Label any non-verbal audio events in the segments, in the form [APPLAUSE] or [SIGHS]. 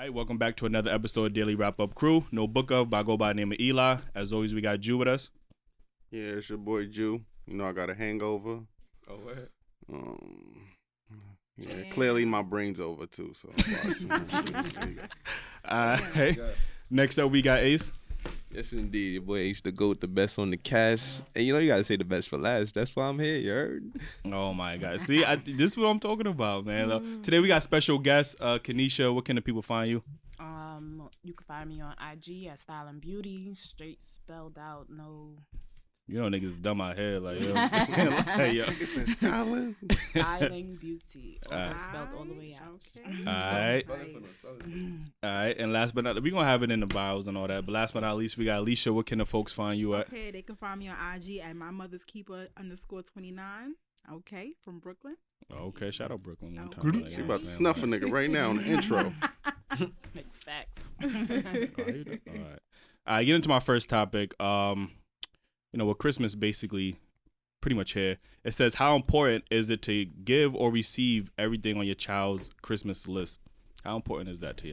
All right, welcome back to another episode of Daily Wrap Up Crew. No book of, but I go by the name of Eli. As always, we got Jew with us. Yeah, it's your boy Jew. You know I got a hangover. Oh, what? Um, yeah, clearly my brain's over too. So [LAUGHS] All right. Next up, we got Ace. Yes, indeed. Your boy H the GOAT, the best on the cast. And you know, you got to say the best for last. That's why I'm here, you heard? Oh, my God. See, I, this is what I'm talking about, man. Uh, today, we got special guest, uh, Kanisha. Where can the people find you? Um, you can find me on IG at Style and Beauty, straight spelled out, no You know, niggas dumb out here. Like, you know what I'm [LAUGHS] saying? [LAUGHS] like, yo. it's styling. styling beauty, all Alright. spelled all the way out. Okay. All right. All right. And last but not we're going to have it in the bios and all that. But last but not least, we got Alicia. Where can the folks find you at? Okay, they can find me on IG at my mother's keeper underscore twenty nine. Okay, from Brooklyn. Okay, shout out Brooklyn one Oh. time. like, She about what to snuff a nigga right now in the intro. [LAUGHS] Like facts. all right. All right, get into my first topic. Um, you know, with Christmas basically pretty much here, it says how important is it to give or receive everything on your child's Christmas list? How important is that to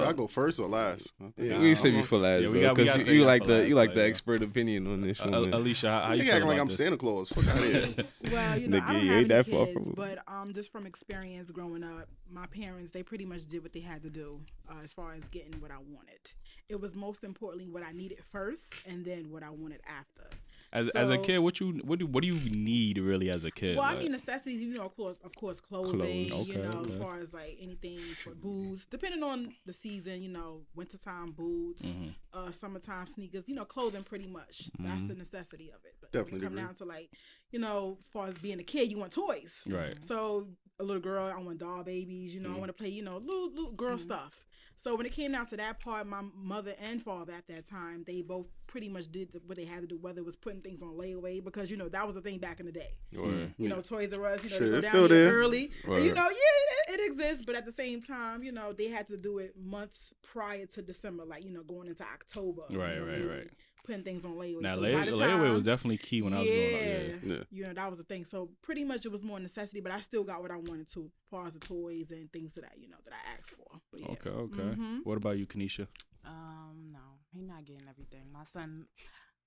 you? Should I go first or last? Yeah, we save you for last, Yeah, we bro. we Because gotta you, save you that like for the last, you like like, the yeah. expert opinion on this Uh, one. uh, man. Alicia, how, how you Nigga feel acting like about I'm this? Santa Claus. Fuck out of here. [LAUGHS] Well, you know, Nigga, I don't you have ain't any that far kids, from but um, just from experience growing up, my parents they pretty much did what they had to do uh, as far as getting what I wanted. It was most importantly what I needed first, and then what I wanted after. As, as a kid, what you what do what do you need really as a kid? Well, I mean necessities, you know, of course, of course, clothing. Clothes, you okay, know, as far as like anything for boots, depending on the season. You know, wintertime boots, Mhm. uh, summertime sneakers. You know, clothing pretty much. That's the necessity of it. But Definitely come agree. down to like, you know, as far as being a kid, you want toys. right. So a little girl, I want doll babies. You know, I want to play. You know, little little girl stuff. So when it came down to that part, my mother and father at that time, they both pretty much did what they had to do, whether it was putting things on layaway, because you know that was the thing back in the day. Word. Mm. You know, Toys R Us, you know, Shit, they go down still there there. early. And, you know, yeah, it, it exists, but at the same time, you know, they had to do it months prior to December, like you know, going into October. you Right, know, right, they right. Were Putting things on layaway. Now, so lay, by the layaway was definitely key when I was growing up. Yeah. Yeah. you know, that was the thing. So pretty much it was more necessity, but I still got what I wanted to, as far as the toys and things that I, you know, that I asked for. Yeah. Okay, okay. Mhm. What about you, Kanisha? Um, no, he not getting everything. My son,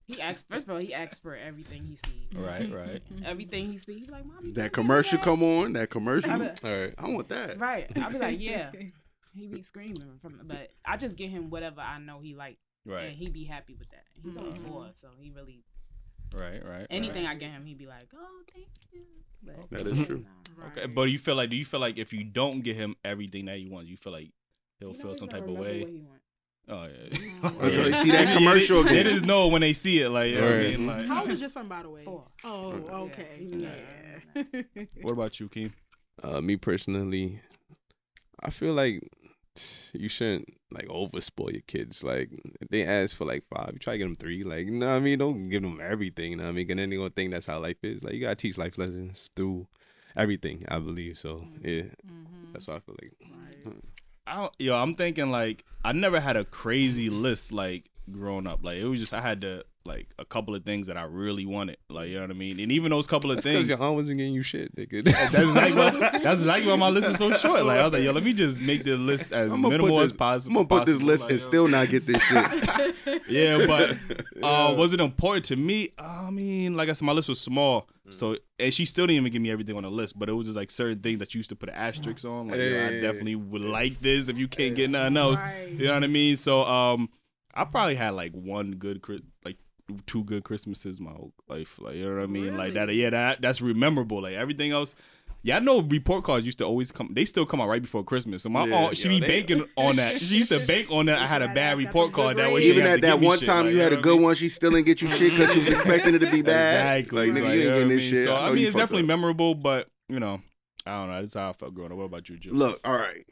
he asked first of all, he asked for everything he sees. Right, right. [LAUGHS] Everything he sees, he's like, mommy. That commercial come on. That commercial. All right, I, bet- All right. want that. Right. I'll be like, yeah. [LAUGHS] He be screaming from, but I just get him whatever I know he like, and Right, he be happy with that. He's only Mhm. four, so he really right, right. anything I get him, he'd be like, oh, thank you. But, That is true. nah. Okay, but you feel like do you feel like if you don't get him everything that you want, you feel like he'll You know feel some type of way? what he want. Oh yeah. [LAUGHS] Until Yeah. you see that commercial they, they just know when they see it. Like, you know what I mean? Like, How old is your son, by the way? Four. Oh, Okay. okay. Yeah. Yeah. [LAUGHS] what about you, Keem? Uh, me personally, I feel like you shouldn't like over spoil your kids. Like they ask for like five, you try to get them three. Like, you know what I mean? Don't give them everything. You know what I mean? And then they gonna think that's how life is. Like you gotta teach life lessons through everything. I believe so. Yeah, Mhm. that's what I feel like. Right. I don't, yo, I'm thinking like I never had a crazy list like growing up. Like it was just I had to like a couple of things that I really wanted. Like you know what I mean. And even those couple of That's because things. your aunt wasn't getting you shit, nigga. That's exactly why, that's exactly why my list is so [LAUGHS] short. Like I was like, yo, let me just make the list as minimal put as possible. I'm gonna put this list Like, and yo. still not get this shit. [LAUGHS] Yeah, but [LAUGHS] uh, was it important to me? I mean, like I said, my list was small, so and she still didn't even give me everything on the list. But it was just like certain things that you used to put an asterisk on. Like, yo, I definitely would like this if you can't get nothing else. Right. You know what I mean? So, um, I probably had like one good, Chris- like two good Christmases my whole life. Like, you know what I mean? Like that. Yeah, that that's memorable. Like everything else. Yeah, I know report cards used to always come. They still come out right before Christmas. So my Yeah, aunt, she yo, be they- banking on that. She used to bank on that. I had a bad report card. That way, Even at that one shit, time like, you had a I good mean? one, she still didn't get you shit because she was [LAUGHS] expecting it to be bad. Exactly. Like nigga, Like, you ain't getting this shit. So I I mean, it's definitely up. memorable, but you know, I don't know. That's how I felt growing up. What about you, Jim? Look, all right.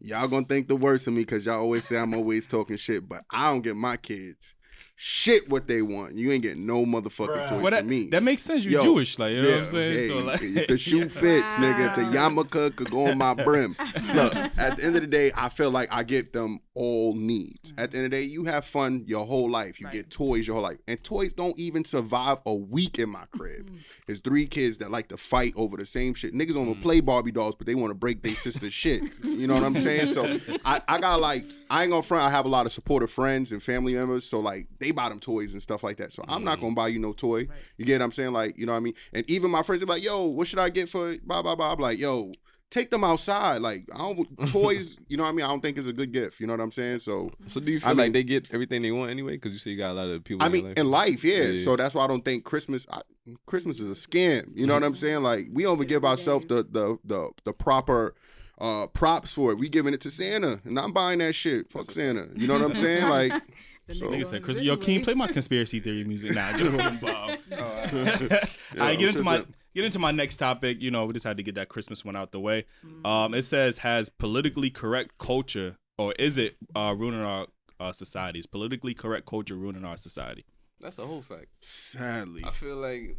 Y'all gonna think the worst of me because y'all always say I'm always talking shit, but I don't get my kids shit what they want. You ain't getting no motherfucking toys Well, that, from me. that makes sense. You're Yo, Jewish, like you know what I'm saying. hey, so like, if the shoe [LAUGHS] fits, nigga. If the yarmulke could go on my [LAUGHS] brim. Look, at the end of the day, I feel like I get them all needs. At the end of the day, you have fun your whole life. You Right. get toys your whole life, and toys don't even survive a week in my crib. There's three kids that like to fight over the same shit. Niggas don't wanna mm. play Barbie dolls, but they want to break their sister's shit. You know what I'm saying? So [LAUGHS] I, I got like I ain't gonna front. I have a lot of supportive friends and family members, so like they buy them toys and stuff like that. So I'm not gonna buy you no toy. You get what I'm saying? Like you know what I mean? And even my friends are like, "Yo, what should I get for blah blah blah?" I'm like, "Yo." Take them outside, like I don't [LAUGHS] toys. You know what I mean? I don't think it's a good gift. You know what I'm saying? So So do you feel I like mean- they get everything they want anyway? Because you see, you got a lot of people. I mean, in life, yeah. Yeah. So that's why I don't think Christmas. I, Christmas is a scam. You know what I'm saying? Like we don't even give ourselves the the the the proper uh props for it. We giving it to Santa, and I'm buying that shit. Fuck Santa. You know what I'm saying? Like, [LAUGHS] [LAUGHS] So- nigga Nigga said, his Chris, yo, can you play my conspiracy theory music? Nah, just Bob. All right, get into my get into my next topic. You know, we just had to get that Christmas one out the way. Mm-hmm. Um, it says has politically correct culture, or is it uh, ruining our uh, society? Is politically correct culture ruining our society? That's a whole fact. sadly, I feel like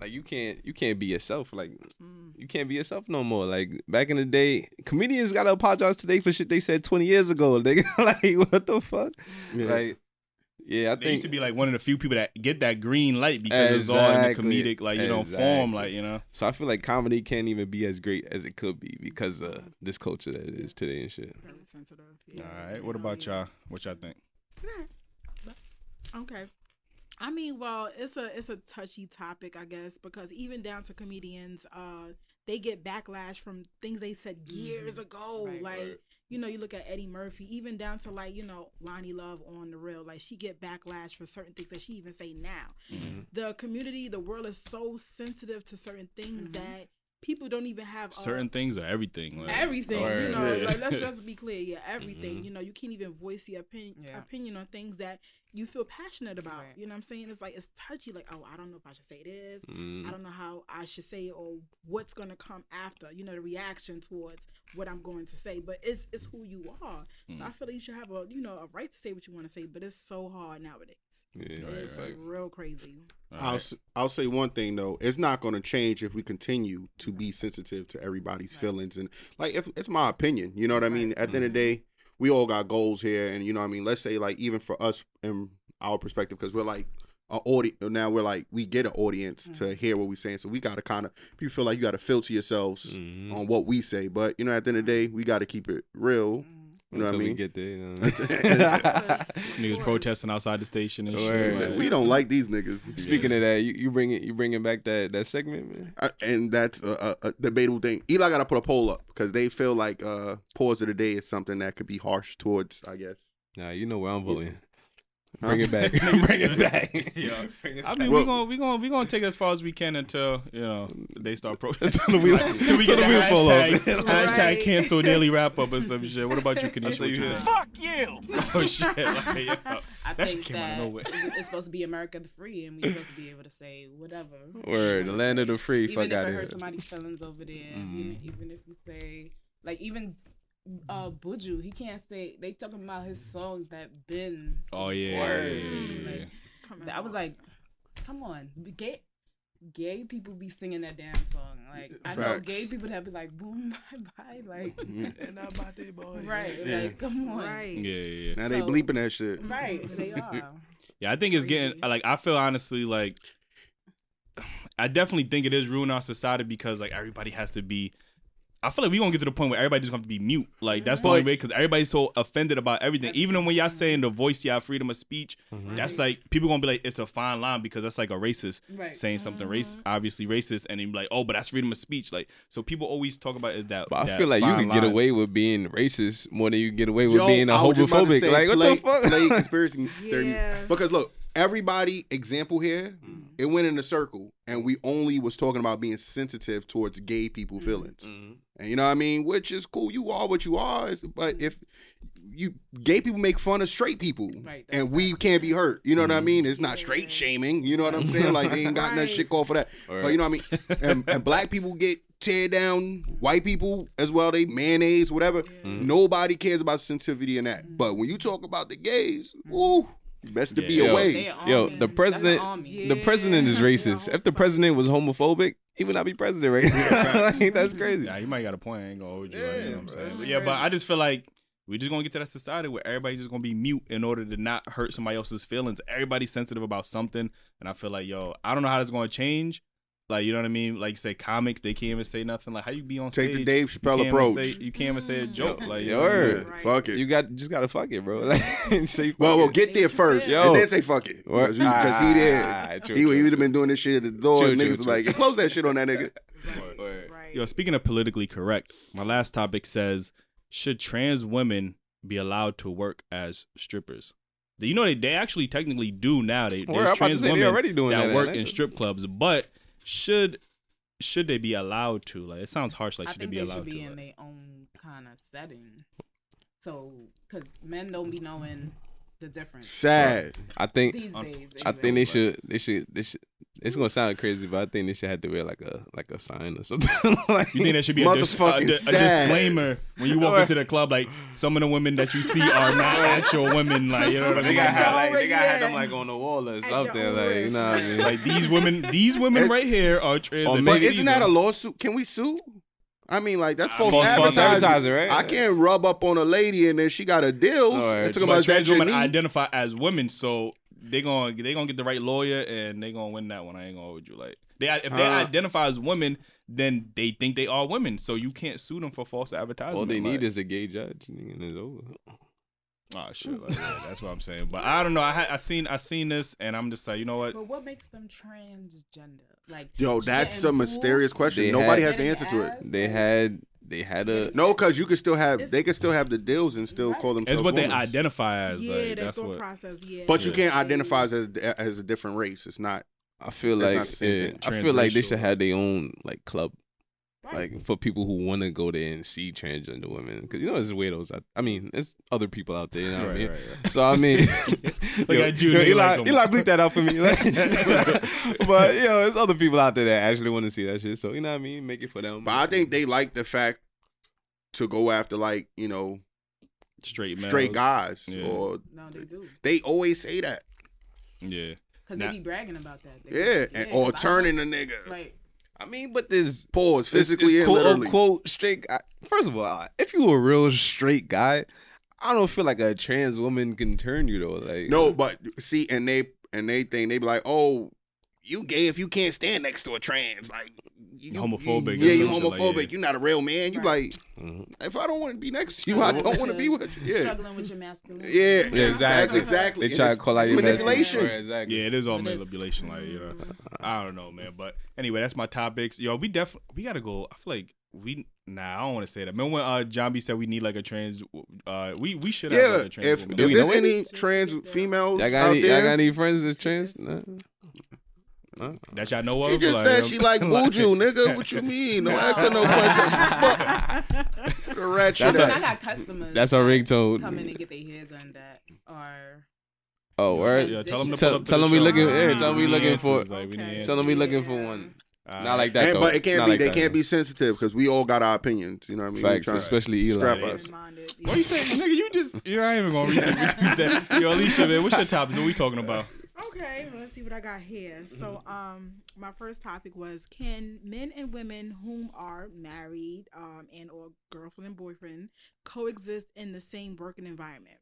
like you can't you can't be yourself. Like Mm. you can't be yourself no more. Like back in the day, comedians gotta apologize today for shit they said twenty years ago. Nigga, [LAUGHS] like what the fuck? Yeah. Like yeah, I They think used to be like one of the few people that get that green light because it's all in the comedic, like you know, form, like you know. so. I feel like comedy can't even be as great as it could be because of this culture that it is today and shit. Very sensitive. Yeah. All right, what about y'all? What y'all think? Okay. I mean, well, it's a it's a touchy topic, I guess, because even down to comedians, uh, they get backlash from things they said years ago. Right. like, you know, you look at Eddie Murphy, even down to like, you know, Loni Love on the real, like she get backlash for certain things that she even say now. Mm-hmm. The community, the world is so sensitive to certain things mm-hmm. that people don't even have a- Certain things or everything? Like, everything you know Yeah. like let's [LAUGHS] let's be clear yeah everything mm-hmm. you know you can't even voice your opinion Yeah. opinion on things that you feel passionate about Right. you know what i'm saying it's like it's touchy like oh i don't know if i should say this Mm. i don't know how i should say it or what's gonna come after you know the reaction towards what i'm going to say but it's it's who you are Mm. so i feel like you should have a you know a right to say what you want to say but it's so hard nowadays Yeah, it's that's a just fact. real crazy All I'll right. s- I'll say one thing though. It's not going to change if we continue to be sensitive to everybody's feelings and like if it's my opinion. You know what I mean? At the end of the day, we all got goals here, and you know what I mean. Let's say like even for us in our perspective, because we're like a audience now. We're like we get an audience to hear what we're saying, so we got to kind of people feel like you got to filter yourselves Mhm. on what we say. But you know, at the end of the day, we got to keep it real. You know what I Until we mean? get there, you know [LAUGHS] what I mean? Niggas protesting outside the station and Word. shit. like- we don't like these niggas. [LAUGHS] Speaking of that, you, you bring it, you bringing back that that segment, man. Uh, and that's a, a, a debatable thing. Eli got to put a poll up because they feel like uh, pause of the day is something that could be harsh towards. I guess. Nah, you know where I'm voting. Huh? Bring it back. [LAUGHS] [LAUGHS] Bring it back. Yeah. I mean, we're gonna we gonna we gonna take it as far as we can until you know they start protesting. Until the wheels- [LAUGHS] Until we get the the wheels fall off. hashtag, hashtag cancel daily wrap up or some shit. What about you, Kanisha? Until What you you hear- Fuck you! Oh shit! Like, yo, I that shit think came out of nowhere. it's it's supposed to be America the free, and we're supposed to be able to say whatever. Word, the land of the free. Even Fuck if out it of hurts here. somebody's feelings over there, Mm-hmm. even, even if you say like even uh Buju, he can't say they talking about his songs that been. Oh yeah. Word. yeah, yeah, yeah. Like, I was like, come on, gay. Gay people be singing that damn song. Like I know gay people that be like boom [LAUGHS] bye bye like [LAUGHS] mm. And I'm about to boy. [LAUGHS] right Yeah. like come on right Yeah, yeah, yeah. Now they bleeping that shit. right they are Yeah, I think it's getting like I feel honestly like [SIGHS] I definitely think it is ruining our society because like everybody has to be. I feel like we gonna get to the point where everybody just gonna have to be mute. Like that's the only way because everybody's so offended about everything. Even when y'all saying the voice, y'all freedom of speech, Mm-hmm. that's like people gonna be like it's a fine line because that's like a racist Right. saying something race, obviously racist, and then be like, oh, but that's freedom of speech. Like so, people always talk about is that. But I that feel like you can could get away with being racist more than you get away with Yo, being a was just about to homophobic. say, Like what play, the fuck? Play conspiracy theory. Yeah. Because look, everybody example here. It went in a circle, and we only was talking about being sensitive towards gay people Mm. feelings. Mm-hmm. And you know what I mean? Which is cool. You are what you are. It's- But if you gay people make fun of straight people, Right, and we can't be hurt. You know what I Mm-hmm. mean? It's not straight shaming. You know what I'm saying? Like they ain't got nothing shit called for that. But you know what I mean? And, and black people get tear down white people as well. They mayonnaise, whatever. Mm-hmm. Nobody cares about sensitivity in that. But when you talk about the gays, woo. Best to Yeah. be Yo, away. Yo, the president, the president is racist. If the president was homophobic, he would not be president right now. [LAUGHS] like, that's crazy. Yeah, you might got a point. I ain't gonna hold you. right, you know what I'm Yeah, saying? But yeah, but I just feel like we just gonna get to that society where everybody's just gonna be mute in order to not hurt somebody else's feelings. Everybody's sensitive about something, and I feel like yo, I don't know how that's gonna change. Like you know what I mean? Like you say comics, they can't even say nothing. Like how you be on Take stage? Take the Dave Chappelle can't approach. say- you can't even say a joke. Like yo, you know what I mean? word. Right. Fuck it. You got just gotta fuck it, bro. [LAUGHS] Like, say well, well, fuck get there first, Yo. and then say fuck it, because he, 'cause he did. Ah, true, he he would have been doing this shit at the door. True, and niggas true. like, close that shit on that nigga. it. Word. Right. Yo, speaking of politically correct, my last topic says should trans women be allowed to work as strippers? Do You know they, they actually technically do now. They Word, there's trans say, they women already doing that that work in strip clubs, but should should they be allowed to? Like it sounds harsh. Like I should they be they allowed should be to? in like- their own kind of setting. So, because men don't be knowing the difference Sad. I think these days. I think they should they should they should it's gonna sound crazy, but I think they should have to wear like a like a sign or something. [LAUGHS] like, You think there should be a, dis- a, Motherfucking di- a disclaimer when you walk into the club? Like some of the women that you see are [LAUGHS] not actual women. Like you know what I they mean? gotta have like they gotta have them like on the wall or something. Like you know what I mean? Like these women, these women right here are trans. Or But maybe- isn't that a lawsuit? Can we sue? I mean, like that's false, false- false advertising. advertising, right? I can't rub up on a lady and then she got a deal. Alright. talking But about trans women Janine. identify as women, so they gonna they gonna get the right lawyer and they gonna win that one. I ain't gonna hold you like they if they Uh. identify as women, then they think they are women, so you can't sue them for false advertising. All they like, need is a gay judge, and it's over. Oh shit, like, yeah, that's what I'm saying. But I don't know. I had I seen I seen this and I'm just like, you know what? But what makes them transgender? Like, Yo, that's a mysterious question. They Nobody had- has the answer to it. They had they had a No, because you can still have It's- they could still have the deals and still Right. call themselves. It's what they women. identify as. yeah, like, their that's thought what. process. Yeah, But you Yeah. can't identify as a, as a different race. It's not. I feel That's like not the same. I feel like they Transracial. should have their own like club, Right. like for people who want to go there and see transgender women. Because you know, there's weirdos. out- I mean, there's other people out there. You know what I mean? right, right. So I mean, Look at you, yo, Eli, like. Eli, bleep that out for me. [LAUGHS] [LAUGHS] but you know, there's other people out there that actually want to see that shit. So you know what I mean? Make it for them. But I think they like the fact to go after like you know Straight males. straight guys Yeah. or No, they do. they always say that. Yeah. Because Nah. they be bragging about that. They be Yeah, like, and, 'cause or turning know- a nigga. Like, I mean, but this Pause physically and quote literally. unquote straight guy. First of all, if you a real straight guy, I don't feel like a trans woman can turn you though. Like No, uh, but see, and they and they think they be like, oh, you gay if you can't stand next to a trans, like you, Homophobic Yeah, you some shit like, homophobic. yeah. You're not a real man. You Right. like, Mhm. if I don't want to be next to you, I [LAUGHS] don't want to be with you. Yeah, struggling with your masculinity. yeah, Yeah, exactly. That's exactly. they try to call out your manipulation. Right, exactly. Yeah, it is all It is. manipulation. Like, you know. I don't know, man. But anyway, that's my topics. Yo, we definitely we gotta go. I feel like we nah. I don't want to say that. Remember when uh John B said we need like a trans? Uh, we we should have Yeah, like a trans if, woman. Do if we there's know any trans females Y'all got out any? Y'all got any friends that's trans? No. No? that y'all know of. she just Like, said um, she like [LAUGHS] Buju, nigga. What you mean? Don't ask her no [LAUGHS] questions. The ratchet That's I mean, a- I got customers. That's our that ringtone. Come in and get their heads on that. Or Oh, word. Yeah, tell them to Tell- pull up to tell the them we looking- yeah, tell them we we need looking for- answers, like, we Okay. Tell them we looking for one. All Not like that And, but it can't Not be. like they that, can't though. be sensitive because we all got our opinions. You know what I mean? Facts, tryna especially Eli. Scrap Yeah. us. Minded. What you saying, nigga? You just you ain't even gonna read what you said. [LAUGHS] Yo, Alicia, man, what's your topic? What we talking about? Okay, well, let's see what I got here. So, um, my first topic was: Can men and women whom are married, um, and or girlfriend and boyfriend coexist in the same working environment?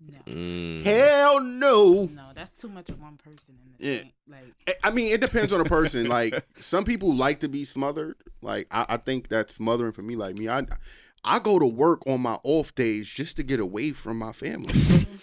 no, Mm. Hell no. no, that's too much of one person in the Yeah. same. Like, I- I mean, it depends on the person. Like some people like to be smothered. Like I, I think that's smothering for me. Like me, I I go to work on my off days just to get away from my family. [LAUGHS]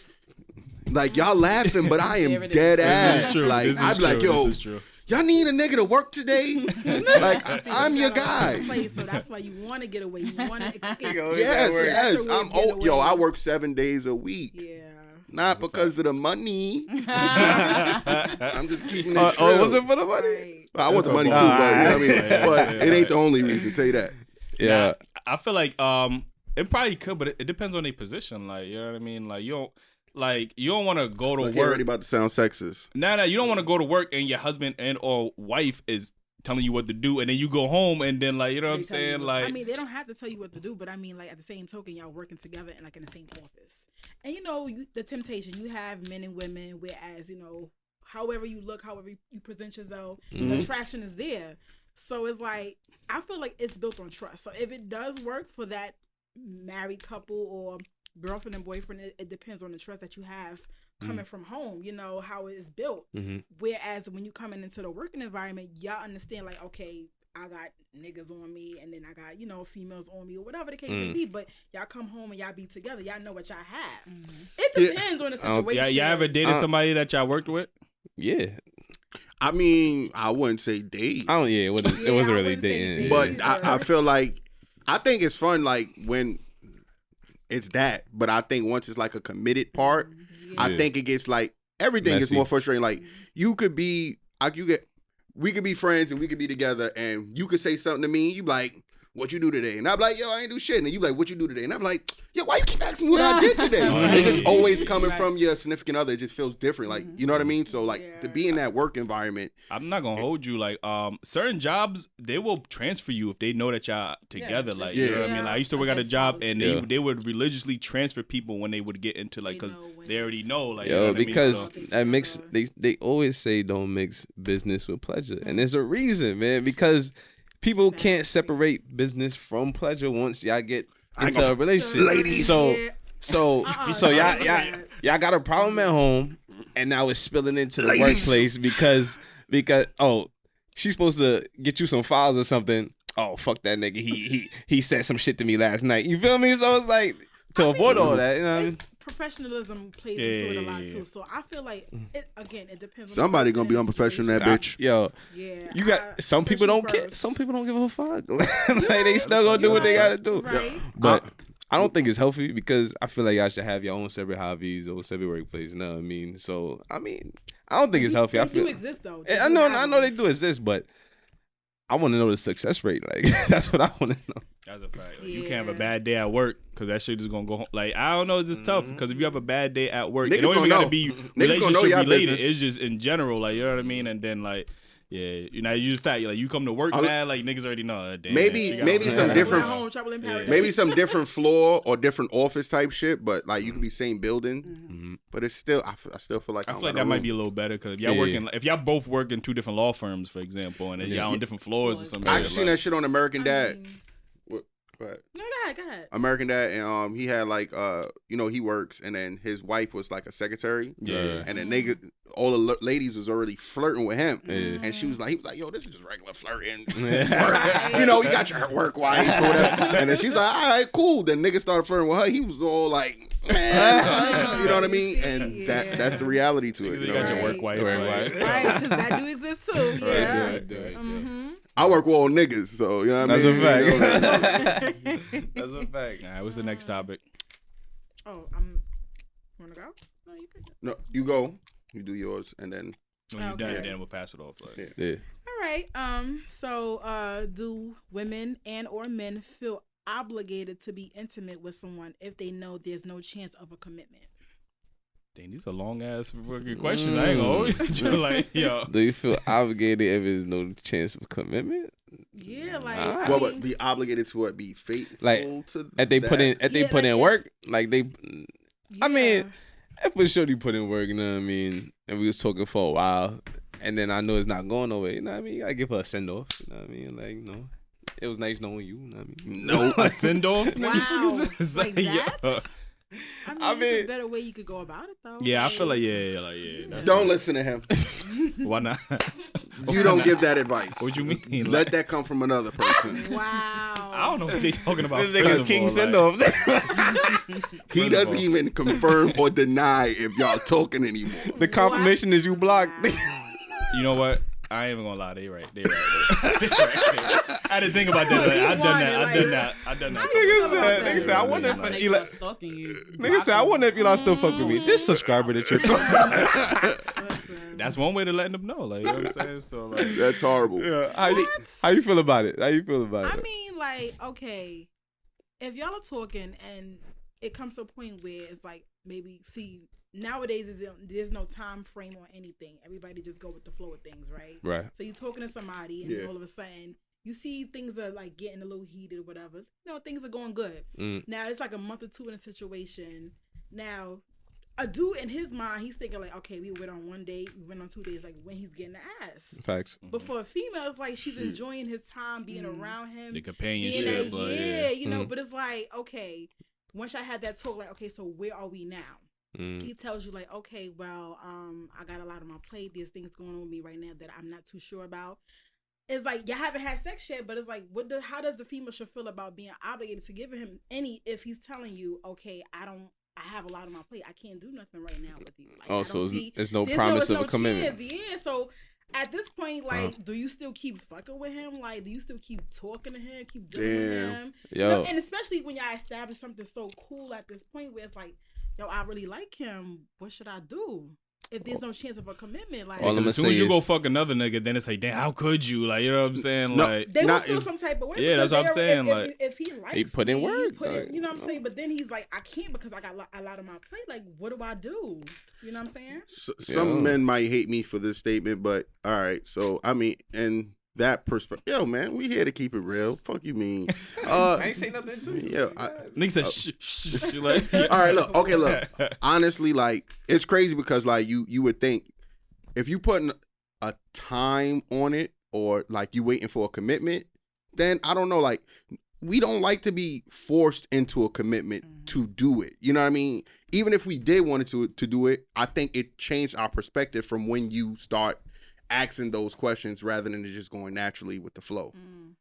like y'all laughing, but I [LAUGHS] am There it is. dead This is ass. true. Like This is I'd be like, yo, This is true. y'all need a nigga to work today. [LAUGHS] like I, I'm your guy. Place, so that's why you want to get away. You want to [LAUGHS] escape. Yo, Yes, yes. That's a way I'm to get oh, yo. I work seven days a week, Yeah. not because of the money. I'm just keeping it Uh, true. oh, was it for the money? Right. I want the money too, but you know what I mean. Yeah, But yeah, it ain't the only reason. Tell you that. Yeah. I feel like um it probably could, but it, it depends on their position. Like you know what I mean. Like you don't like you don't want to go to Look, work. already about to sound sexist. Nah, nah, you don't want to go to work and your husband and or wife is telling you what to do, and then you go home and then like you know what I'm They you saying? what- Like I mean, they don't have to tell you what to do, but I mean, like at the same token, y'all working together and like in the same office. And you know, you, the temptation you have men and women, whereas you know, however you look, however you present yourself, Mm-hmm. the attraction is there. So it's like I feel like it's built on trust. So if it does work for that married couple or girlfriend and boyfriend, it, it depends on the trust that you have coming from home. You know how it is built. hmm Whereas when you coming into the working environment, y'all understand like, okay, I got niggas on me, and then I got you know females on me, or whatever the case may Mm. be. But y'all come home and y'all be together. Y'all know what y'all have. Mhm. It Yeah. depends on the I don't- situation. yeah, you ever dated Uh, somebody that y'all worked with? Yeah, I mean, I wouldn't say date, I don't. Yeah, it wasn't. Yeah, it wasn't really wouldn't dating. dating. but I, I feel like I think it's fun, like when it's that. But I think once it's like a committed part, I think it gets like everything gets Messy. more frustrating. Like you could be, like you get, we could be friends and we could be together, and you could say something to me, you like. What you do today? And I'm like, yo, I ain't do shit. And you like, what you do today? And I'm like, yo, why you keep asking me what I [LAUGHS] did today? Right. It's just always coming Right. from your significant other. It just feels different. Like, you know what I mean? So like to be in that work environment, I'm not gonna hold you. Like um, certain jobs they will transfer you if they know that y'all together. like you know what I mean. Like, I used to work at a job and they Yeah. they would religiously transfer people when they would get into like because know they already know. Like you know Yo, what I mean? because So- So- that mix they they always say don't mix business with pleasure, and there's a reason, man. Because people can't separate business from pleasure once y'all get into a relationship. Ladies. so so Uh-uh, so don't y'all y'all y'all got a problem at home, and now it's spilling into the Ladies. workplace because because oh she's supposed to get you some files or something. Oh fuck that nigga. He he he said some shit to me last night. You feel me? So it's like to I avoid mean, all that. You know what I mean? It's professionalism plays Yeah, into it a lot yeah, too. So I feel like mm. it again. It depends. on somebody gonna be unprofessional in that I- bitch. yo. Yeah, You got I- some people don't you care. Some people don't give a fuck. [LAUGHS] like they still gonna do You're what they gotta do. Right. But I don't think it's healthy because I feel like y'all should have your own separate hobbies or separate workplace. You know what I mean? So I mean, I don't think it's They- healthy. I They feel. do exist though. Eh, I know. I know they do exist, but I want to know the success rate. Like [LAUGHS] that's what I want to know. That's a fact. Like, You can't have a bad day at work because that shit is gonna go home. Like I don't know, it's just mm-hmm. tough because if you have a bad day at work, Niggas it don't gonna even gotta be Niggas relationship y'all related. business. It's just in general, like you know what I mean. And then like, yeah, you know, you just fact like you come to work I'll- mad, like niggas already know. Damn, Maybe- she maybe some Trouble different- home, Yeah. Maybe some different floor or different office type shit, but like you could be same building, Mhm. but it's still I, f- I still feel like I don't feel like that no might be a little better because if y'all Yeah. working, if y'all both work in two different law firms, for example, and then Yeah. y'all on different floors or something. I like actually seen that shit on American I Dad. mean, Go ahead. No, go ahead, go ahead. American Dad, and um, he had like uh, you know, he works, and then his wife was like a secretary, Yeah. and then nigga, all the l- ladies was already flirting with him, Yeah. and she was like, he was like, yo, this is just regular flirting, [LAUGHS] Right. you know, you got your work wife or whatever, and then she's like, all right, cool. Then nigga started flirting with her. He was all like, man, [LAUGHS] you know what I mean? And that that's the reality to it. You You got know? your work wife. Work like- wife. Right, that do exist too. Yeah. right, right. Mm-hmm. I work with all niggas, so you know what I mean. That's a fact. [LAUGHS] That's a fact. All right, what's the next topic? Oh, I'm. Wanna go? No, you could. no, you go, you do yours, and then When you're done, Okay. then we'll pass it off. Like. Yeah. Yeah. All right. Um. So, uh, do women and or men feel obligated to be intimate with someone if they know there's no chance of a commitment? Dang, these are long ass fucking questions. I ain't gonna hold you. [LAUGHS] like, yo. Do you feel obligated if there's no chance of commitment? Yeah, like Ah. I what mean, would be obligated to what be faithful Like, to If they put that? in, if they put like in if- work, like they, I mean, yeah. if a shorty put in work, you know what I mean, and we was talking for a while, and then I know it's not going nowhere, you know what I mean? You gotta give her a send off, you know what I mean? Like, you know, it was nice knowing you, you know what I mean? no. [LAUGHS] a send off. Wow, [LAUGHS] like that? I mean, I there's mean- a better way you could go about it though. Yeah, I feel like yeah, yeah, like yeah. That's Don't listen to him. [LAUGHS] Why not? [LAUGHS] You don't give that advice. What do you mean? Let Like, that come from another person. [LAUGHS] Wow. I don't know what they're talking about. This first nigga's of king all, send like- off. He First of doesn't even confirm or deny if y'all talking anymore. the confirmation is you blocked. You know what? I ain't even gonna lie. They right. They right. [LAUGHS] They right. They right. I didn't think about that. Like, I done that. I done that. I done that. Nigga about said, that? nigga said, I wonder if when Eli, stalking you. nigga said, I wonder if Eli still fuck with me. This subscriber that you're [LAUGHS] That's one way to letting them know. Like you know what I'm saying. So like, [LAUGHS] That's horrible. Yeah, how, you, how you feel about it? How you feel about it? I mean, like, okay, if y'all are talking and it comes to a point where it's like maybe see nowadays is there's no time frame on anything. Everybody just go with the flow of things, right? Right. So you're talking to somebody, and Yeah. all of a sudden you see things are like getting a little heated or whatever. You know, things are going good. Mm. Now it's like a month or two in a situation. Now, a dude in his mind, he's thinking like, okay, we went on one date, we went on two days, like when he's getting the ass. Facts. But for a female, it's like she's enjoying his time being around him, The companionship, that, but yeah, yeah. you know. Mhm. But it's like, okay, once I had that talk, like, okay, so where are we now? Mm. He tells you like, okay, well, um, I got a lot on my plate. There's things going on with me right now that I'm not too sure about. It's like you haven't had sex yet, but it's like, what? The, how does the female should feel about being obligated to give him any if he's telling you, okay, I don't, I have a lot on my plate. I can't do nothing right now with you. Like, Oh, so it's, see- there's no promise no, of a commitment. Yeah, so at this point, like, Uh. do you still keep fucking with him? Like, do you still keep talking to him? Keep doing him? You know, and especially when y'all establish something so cool at this point where it's like, yo, I really like him. What should I do? If there's no chance of a commitment, like All I'm as soon as say you go fuck another nigga, then it's like, damn, how could you? Like, you know what I'm saying? No. Like, they will not feel if- some type of way. Yeah, that's what I'm saying, If, like, if, if he likes, he put in work, put in- you know what I'm uh. saying? But then he's like, I can't because I got lo- a lot on my plate. Like, what do I do? You know what I'm saying? S- some Yeah. men might hate me for this statement, but all right. So I mean, and that perspective, yo, man, we here to keep it real. Fuck you mean? [LAUGHS] Uh, I ain't say nothing to you. yeah, I- nigga said, shh, shh, shh, like, [LAUGHS] all right, look, okay, look. [LAUGHS] Honestly, like it's crazy because like you you would think if you putting a time on it or like you waiting for a commitment, then I don't know, like we don't like to be forced into a commitment to do it. You know what I mean? Even if we did wanted to to do it, I think it changed our perspective from when you start asking those questions rather than just going naturally with the flow. Mm.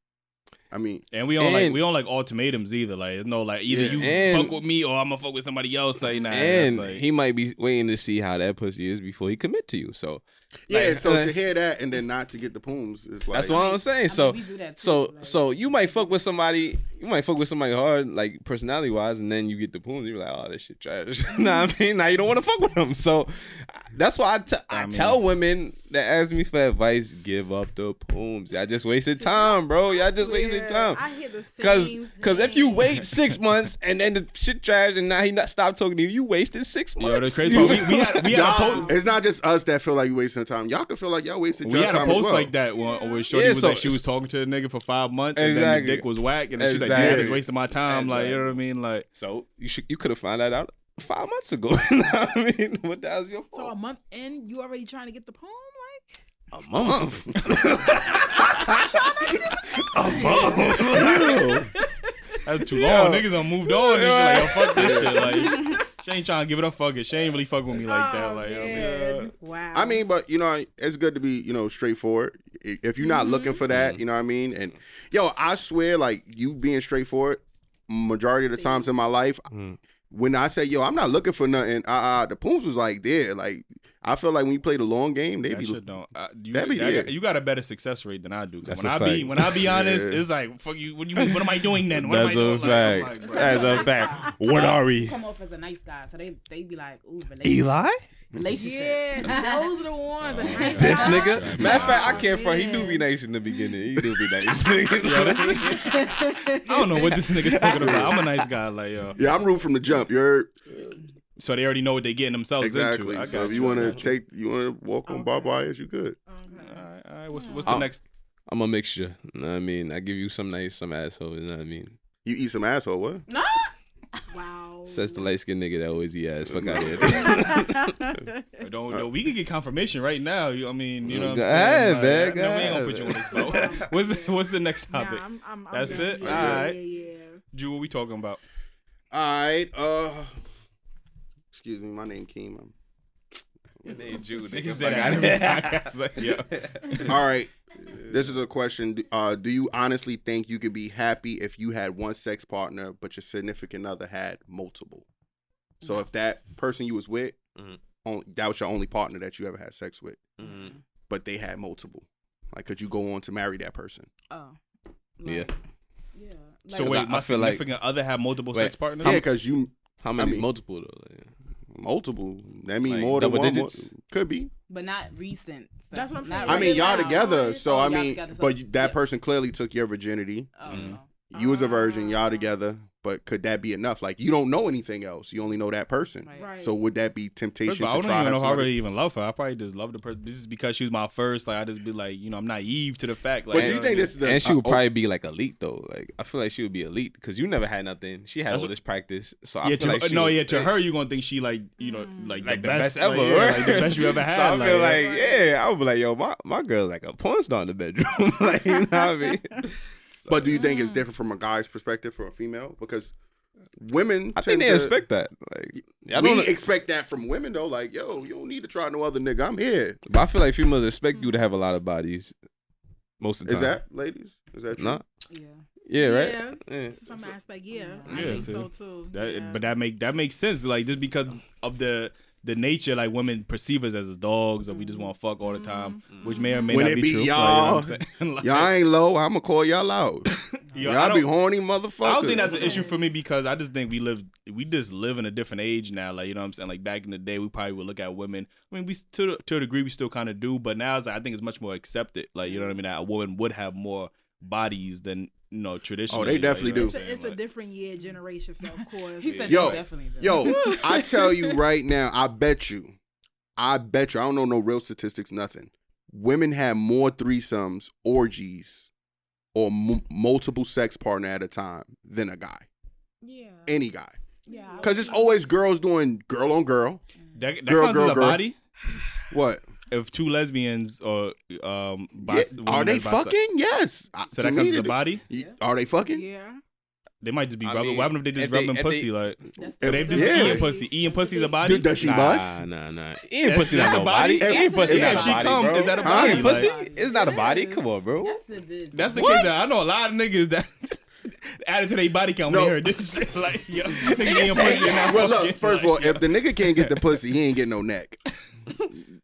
I mean, And we don't like we don't like ultimatums either. Like it's no like either Yeah. you And- fuck with me or I'm gonna fuck with somebody else. Like nah, and like, he might be waiting to see how that pussy is before he commit to you. So yeah. Like- so like- to hear that and then not to get the pooms, it's like that's what I'm saying. I So mean, we do that too, so like- so you might fuck with somebody, you might fuck with somebody hard, like personality wise, and then you get the poons. You're like, oh, that shit trash. [LAUGHS] nah, I mean, now you don't want to fuck with them. So that's why I, t- I, I mean- tell women that ask me for advice, give up the poons. Y'all just wasted time, bro. Y'all just wasted time. I hear the Cause, same cause if you wait [LAUGHS] six months and then the shit trash and now he not stop talking to you, you wasted six yo, months. the crazy we, we had we had a Y'all, it's not just us that feel like you wasting time. Y'all can feel like y'all wasted we your had a time as post well. like that one where Shorty Yeah, was so like she was talking to the nigga for five months and then the dick was whack and then she's like, yeah, it's wasting my time. Like you know what I mean? Like So you should you could have found that out five months ago. [LAUGHS] You know what I mean, what that was your fault. So a month in, you already trying to get the poem? Like, A month. [LAUGHS] [LAUGHS] a month. That's too Yo. long. Niggas done moved on and shit. Like yo, fuck this shit. Like she ain't trying to give it up. Fuck it. She ain't really fucking with me like that. oh, Like you know what man. wow. I mean, but you know, it's good to be, you know, straightforward. I- If you're not looking for that, you know what I mean? And yo, I swear, like you being straightforward, majority of the times in my life, Mm. when I say, yo, I'm not looking for nothing, uh, uh the pooms was like there. Like I feel like when you play the long game, they That be shit don't. Uh, you, That be that- it. you got a better success rate than I do. That's when a I be when I be [LAUGHS] honest, Yeah. it's like fuck you. What do you mean? What am I doing then? What That's am I a doing? Like, fact. like, bro. That's a fact. What are we? come off as a nice guy, so they they be like, ooh, relationship. Eli? relationship. yeah, [LAUGHS] those are the ones. the nice This guys. nigga? Matter of fact, I can't Oh, front. He do be nice in the beginning. He do be nice. [LAUGHS] I don't know what this nigga's talking about. I'm a nice guy, like yo. Yeah, I'm rude from the jump. You're So they already know what they're getting themselves exactly. into. I So if you want to take, you want to walk on barbed wires, you good. Okay. All right, all right. What's what's the Oh. next? I'm a mixture. You know what I mean? I give you some nice, some asshole. You know what I mean? You eat some asshole, what? Nah. [LAUGHS] Wow. Says the light skinned nigga that always eat ass. Fuck out here. [LAUGHS] Don't know. We can get confirmation right now. You, I mean, you know. What I'm ahead, saying? man, Like, go no, we ain't gonna put you on the spot. [LAUGHS] what's the, what's the next Nah, topic? I'm, I'm, I'm That's done. it? Yeah, Alright. Yeah, yeah. Drew, what we talking about? All right. Uh, excuse me. My name Keem. I'm- Niggas said that. It's like, yo. [LAUGHS] All right. This is a question. Uh, do you honestly think you could be happy if you had one sex partner, but your significant other had multiple? So if that person you was with, Mhm. on, that was your only partner that you ever had sex with, Mm-hmm. but they had multiple, like could you go on to marry that person? Oh. Yeah. Like, Yeah. So Cause wait, I- my I feel like- significant other have multiple Wait, sex partners? Yeah, because you How many mean- multiple though? Like, multiple. That mean Like more than double one. digits? More, could be. But not recent. That's what I'm Not saying. I mean, y'all now. together. So Oh, I mean, together, so- but that yeah. person clearly took your virginity. Oh, Mhm. You was a virgin. Y'all Ah. together. But could that be enough? Like you don't know anything else. You only know that person. Right. Right. So would that be temptation First of all, I don't try? even know if I somebody- really even love her. I probably just love the person. This is because she was my first. Like I just be like, you know, I'm naive to the fact. Like, But do you you think this is the? and she uh, would oh, probably be like elite though. Like I feel like she would be elite because you never had nothing. She had all what- this practice, so I yeah, feel to, like she no, would- yeah, to her, you are gonna think she like, you know, like, like the, best, ever, like, yeah, like the best you ever [LAUGHS] had. So I like, feel like, yeah, I would be like, yo, my my girl's like a porn star in the bedroom. [LAUGHS] like, you know what I mean? [LAUGHS] But do you think Mm. it's different from a guy's perspective for a female? Because women, I tend think they to- expect that. Like, I we don't. expect that from women though. Like, yo, you don't need to try no other nigga. I'm here. but I feel like females expect you to have a lot of bodies. Most of the time, Is that ladies? Is that true? Nah. Yeah. Yeah, right. Yeah. Yeah. To some aspect, yeah. I Yeah, think see. so too. That, yeah. But that make that makes sense. Like just because of the the nature, like women perceive us as dogs, or we just want to fuck all the time, mm-hmm. which may or mm-hmm. may When not it be, be true. You know y'all, what I'm? [LAUGHS] Like, Y'all ain't low. I'ma call y'all out. [LAUGHS] yo, I y'all be horny motherfuckers. I don't think that's an issue for me because I just think we live we just live in a different age now. Like you know what I'm saying? Like back in the day we probably would look at women. I mean we to to a degree we still kind of do, but now it's, like, I think it's much more accepted. Like you know what I mean? That a woman would have more bodies than you know oh, traditionally. Oh, they definitely you know do. it's a, it's a different year generation, so of [LAUGHS] course. He said Yo, definitely do. Yo, [LAUGHS] I tell you right now, I bet you, I bet you, I don't know no real statistics, nothing. Women have more threesomes, orgies, or m- multiple sex partner at a time than a guy, Yeah. any guy. yeah. Because it's always girls doing girl on girl. that, that Girl, girl, girl. body. What? If two lesbians or um, Yeah, are they that's bisi- fucking? Yes. So to that me, counts as a body. y- Are they fucking? Yeah. They might just be I rubbing. mean, what happens if they just if rubbing if pussy? they- like That's If- they just yeah. eating pussy. Eating pussy is a body. Does she bust? Nah, nah, nah. Eating That's- pussy that's not a body? body. Eating pussy if- not if a she body, come, bro. is that a body? Eating Like, pussy is not a body. Come on, bro. Yes, it is. That's the What? case. That I know a lot of niggas that [LAUGHS] added to their body count No. they heard this shit. Like, yo, [LAUGHS] niggas eating pussy Well, look, first of Like, all, if the nigga can't get the [LAUGHS] pussy, he ain't getting no neck.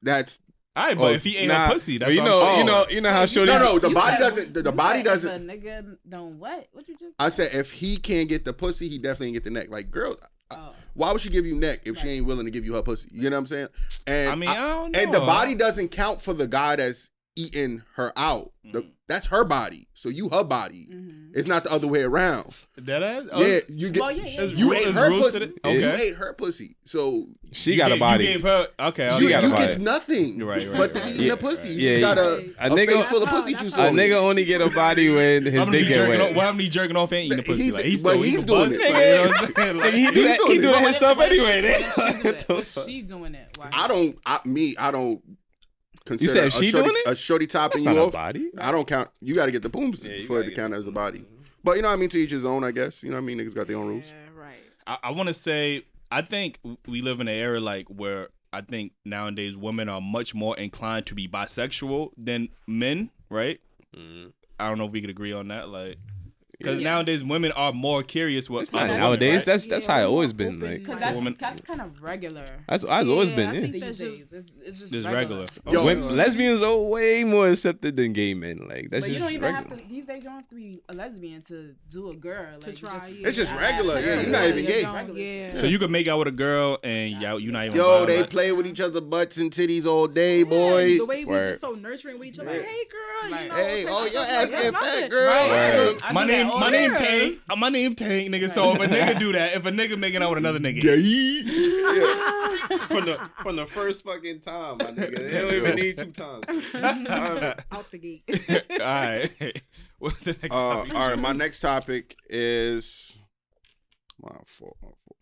That's all right, but Oh, if he ate Nah, her pussy, that's you what know, I'm saying. you know, you know how shorty. no, no. The body said- doesn't. The, the body doesn't. If a nigga don't what? What you just? I said if he can't get the pussy, he definitely ain't get the neck. Like, girl, I- Oh. why would she give you neck if she ain't willing to give you her pussy? You know what I'm saying? And I mean, I don't and the body doesn't count for the guy that's eating her out. The, that's her body. So you her body. Mhm. It's not the other way around. That ass? Oh, yeah, you get Well, yeah, yeah, you ate her rules to pussy. the- You ate her pussy. So She got gave- a body. You gave her okay. you, okay. got a you body. get nothing. Right, right, but the right, eating right. the pussy. Yeah, You just yeah. got a, A a, nigga- face full of That's pussy juice that's A on nigga only get a body when his dick get jerking wet. off? Well, how many jerking off and eating the pussy? He's- like he's but still he's doing it. like, you know what I'm [LAUGHS] saying? Nigga, Like, he do that. doing He it. do it But himself What if- anyway. what she it? the What if fuck? she doing it? I don't. Me, I don't consider said a she shorty, doing it? a shorty topping That's you not a off. body. I don't count. You got to get the booms Yeah, you for it gotta count the as a body. But you know what I mean. To each his own, I guess. You know what I mean. Niggas got their own rules. Yeah, right. I, I want to say I think we live in an era like where I think nowadays women are much more inclined to be bisexual than men, right? Mm. I don't know if we could agree on that, like because Yeah. nowadays women are more curious what It's not nowadays. right? That's that's Yeah, how it always been. Like Because So that's, women- that's kind of regular that's that's always Yeah, been. I Yeah. think these that's days. just- It's, it's just Just regular. regular. Yo, Women, lesbians are way more accepted than gay men. Like that's But you just don't even regular. have to. These days, you don't have to be a lesbian to do a girl. To Like, you try, just- It's just regular. Yeah, Yeah. you're not even gay. Yeah. So you could make out with a girl and y'all you not even Yo, they bi- play with each other butts and titties all day, Yeah, boy. the way we Word. just so nurturing with each other. Hey, girl, you know. Hey, take oh, my your stuff ass like getting fat, girl. Right. Word. I My do name, that my day. name Tank. Uh, My name Tank, nigga. So if a nigga do that, if a nigga making out with another nigga, Yeah. [LAUGHS] from the from the first fucking time, my nigga. They don't even need two times. [LAUGHS] Out the gate. [LAUGHS] all right. What's the next Uh, topic? all right, my next topic is my fault. My fault.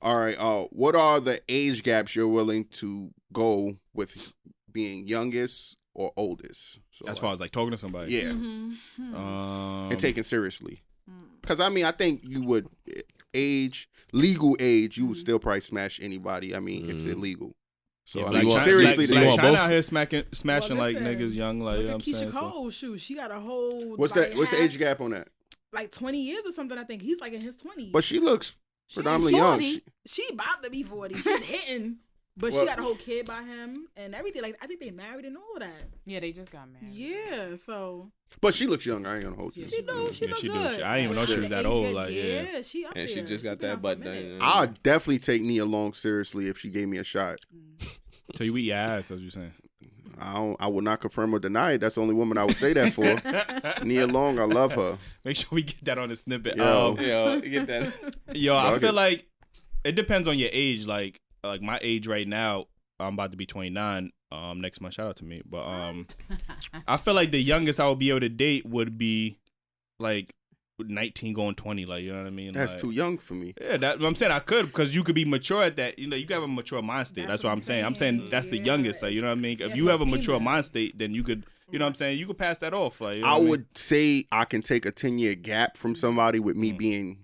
All right. Uh, what are the age gaps you're willing to go with being youngest or oldest? So As far as like talking to somebody, yeah, Mhm. Um, and taken seriously. Mm. Because I mean, I think you would age legal age, you would still probably smash anybody. I mean, if it's Mhm. legal. So yeah, I like, mean, China- seriously, like, so like you want China both? out here smacking, smashing Well, like listen, niggas young, like you know what I'm Keyshia saying. So, Cole. Shoot, she got a whole. what's like, the what's the age gap on that? Like twenty years or something. I think he's like in his twenties. But she looks She predominantly young. She- She about to be forty. She's [LAUGHS] hitting, but Well- she got a whole kid by him and everything. Like I think they married and all of that. Yeah, they just got married. Yeah, so But she looks young. I ain't gonna hold you. She do. She Yeah, look she do. good. She- I didn't even know she was that old, like, yeah. yeah, she up And she just got been that out for a butt minute. done. I'd definitely take Nia Long seriously if she gave me a shot. so you eat your ass, as you saying. I don't. I will not confirm or deny it. That's the only woman I would say that for. [LAUGHS] Nia Long, I love her. Make sure we get that on the snippet. Yo. Um, Yo, get that. [LAUGHS] Yo, I feel it. like it depends on your age. Like like my age right now, I'm about to be 29 um next month. Shout out to me. But um [LAUGHS] I feel like the youngest I would be able to date would be like 19 going 20 like you know what I mean? That's Like- too young for me. Yeah, that I'm saying I could because you could be mature at that. You know, you can have a mature mind state. That's, That's what what I'm I'm saying. I'm saying saying, that's the yeah. youngest. Like you know what I mean? If Yeah, you have a mature female. mind state, then you could. You know what I'm saying? You could pass that off. Like you know I what mean? would say I can take a ten year gap from somebody with me Mm. being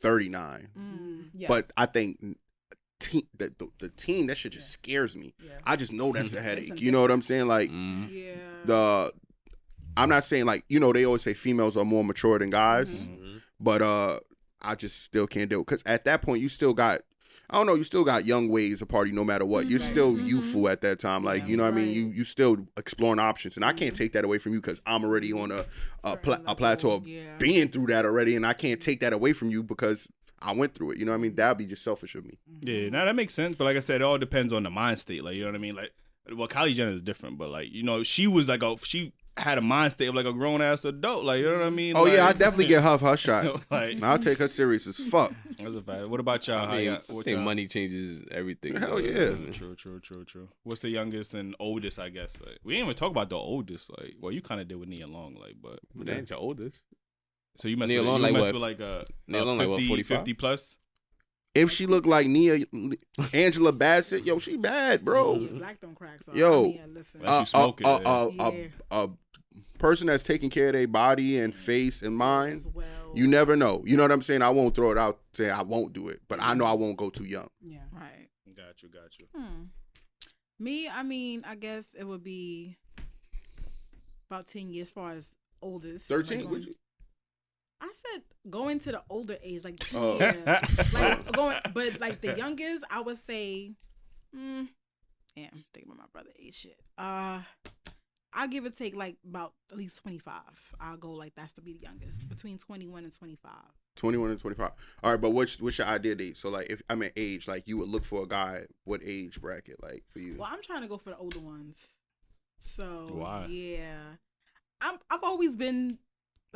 thirty nine, Mm, yes. but I think teen, the, the the teen that shit just scares me. yeah. I just know that's a [LAUGHS] headache. some You know what I'm saying? Like Mm. Yeah. the, I'm not saying like you know they always say females are more mature than guys, Mhm. but uh, I just still can't do it because at that point you still got. I don't know. You still got young ways of party, no matter what. You're Right. still Mhm. youthful at that time, like Yeah. you know what I mean. You you still exploring options, and I can't take that away from you because I'm already on a a, pla- a plateau of yeah. being through that already, and I can't take that away from you because I went through it. You know what I mean? That'd be just selfish of me. Yeah, mm-hmm. now that makes sense. But like I said, it all depends on the mind state. Like you know what I mean? Like, well, Kylie Jenner is different, but like you know, she was like a she had a mind state of like a grown ass adult. Like you know what I mean? Oh yeah, I definitely [LAUGHS] get her her shot. [LAUGHS] like I'll take her serious as fuck. that's a fact. What about y'all? I How mean, y'all- I think y'all- money changes everything. Hell though, yeah. True, true, true, true. What's the youngest and oldest? I guess like, we didn't even talk about the oldest. Like, well, you kind of did with Nia Long, like, but But that ain't your oldest. So you mess Nia with, Long, you like, mess what, with like a, Nia a Long, like, 50, what, 45? 50 plus. If she look like Nia Angela Bassett, yo, she bad, bro. Yeah, black don't crack. So Yo. I mean, listen. Well, Unless you Uh, uh, uh, uh, Yeah. uh, a person that's taking care of their body and face and mind. well. You never know. You know what I'm saying? I won't throw it out saying I won't do it, but I know I won't go too young. yeah. right. Got you, got you. Hmm. Me, I mean, I guess it would be about ten years, as far as oldest. like Thirteen? going- Would you? I said going to the older age, like Oh. yeah, like [LAUGHS] going, but like the youngest, I would say, mm, damn, think about my brother age shit. Uh, I'll give it take like about at least twenty five. I'll go like that's to be the youngest, between twenty one and twenty five. 21 and 25. All right, but what's what's your ideal date? So like if I'm at age, like you would look for a guy, what age bracket like for you? Well, I'm trying to go for the older ones. So Why? yeah, I'm. I've always been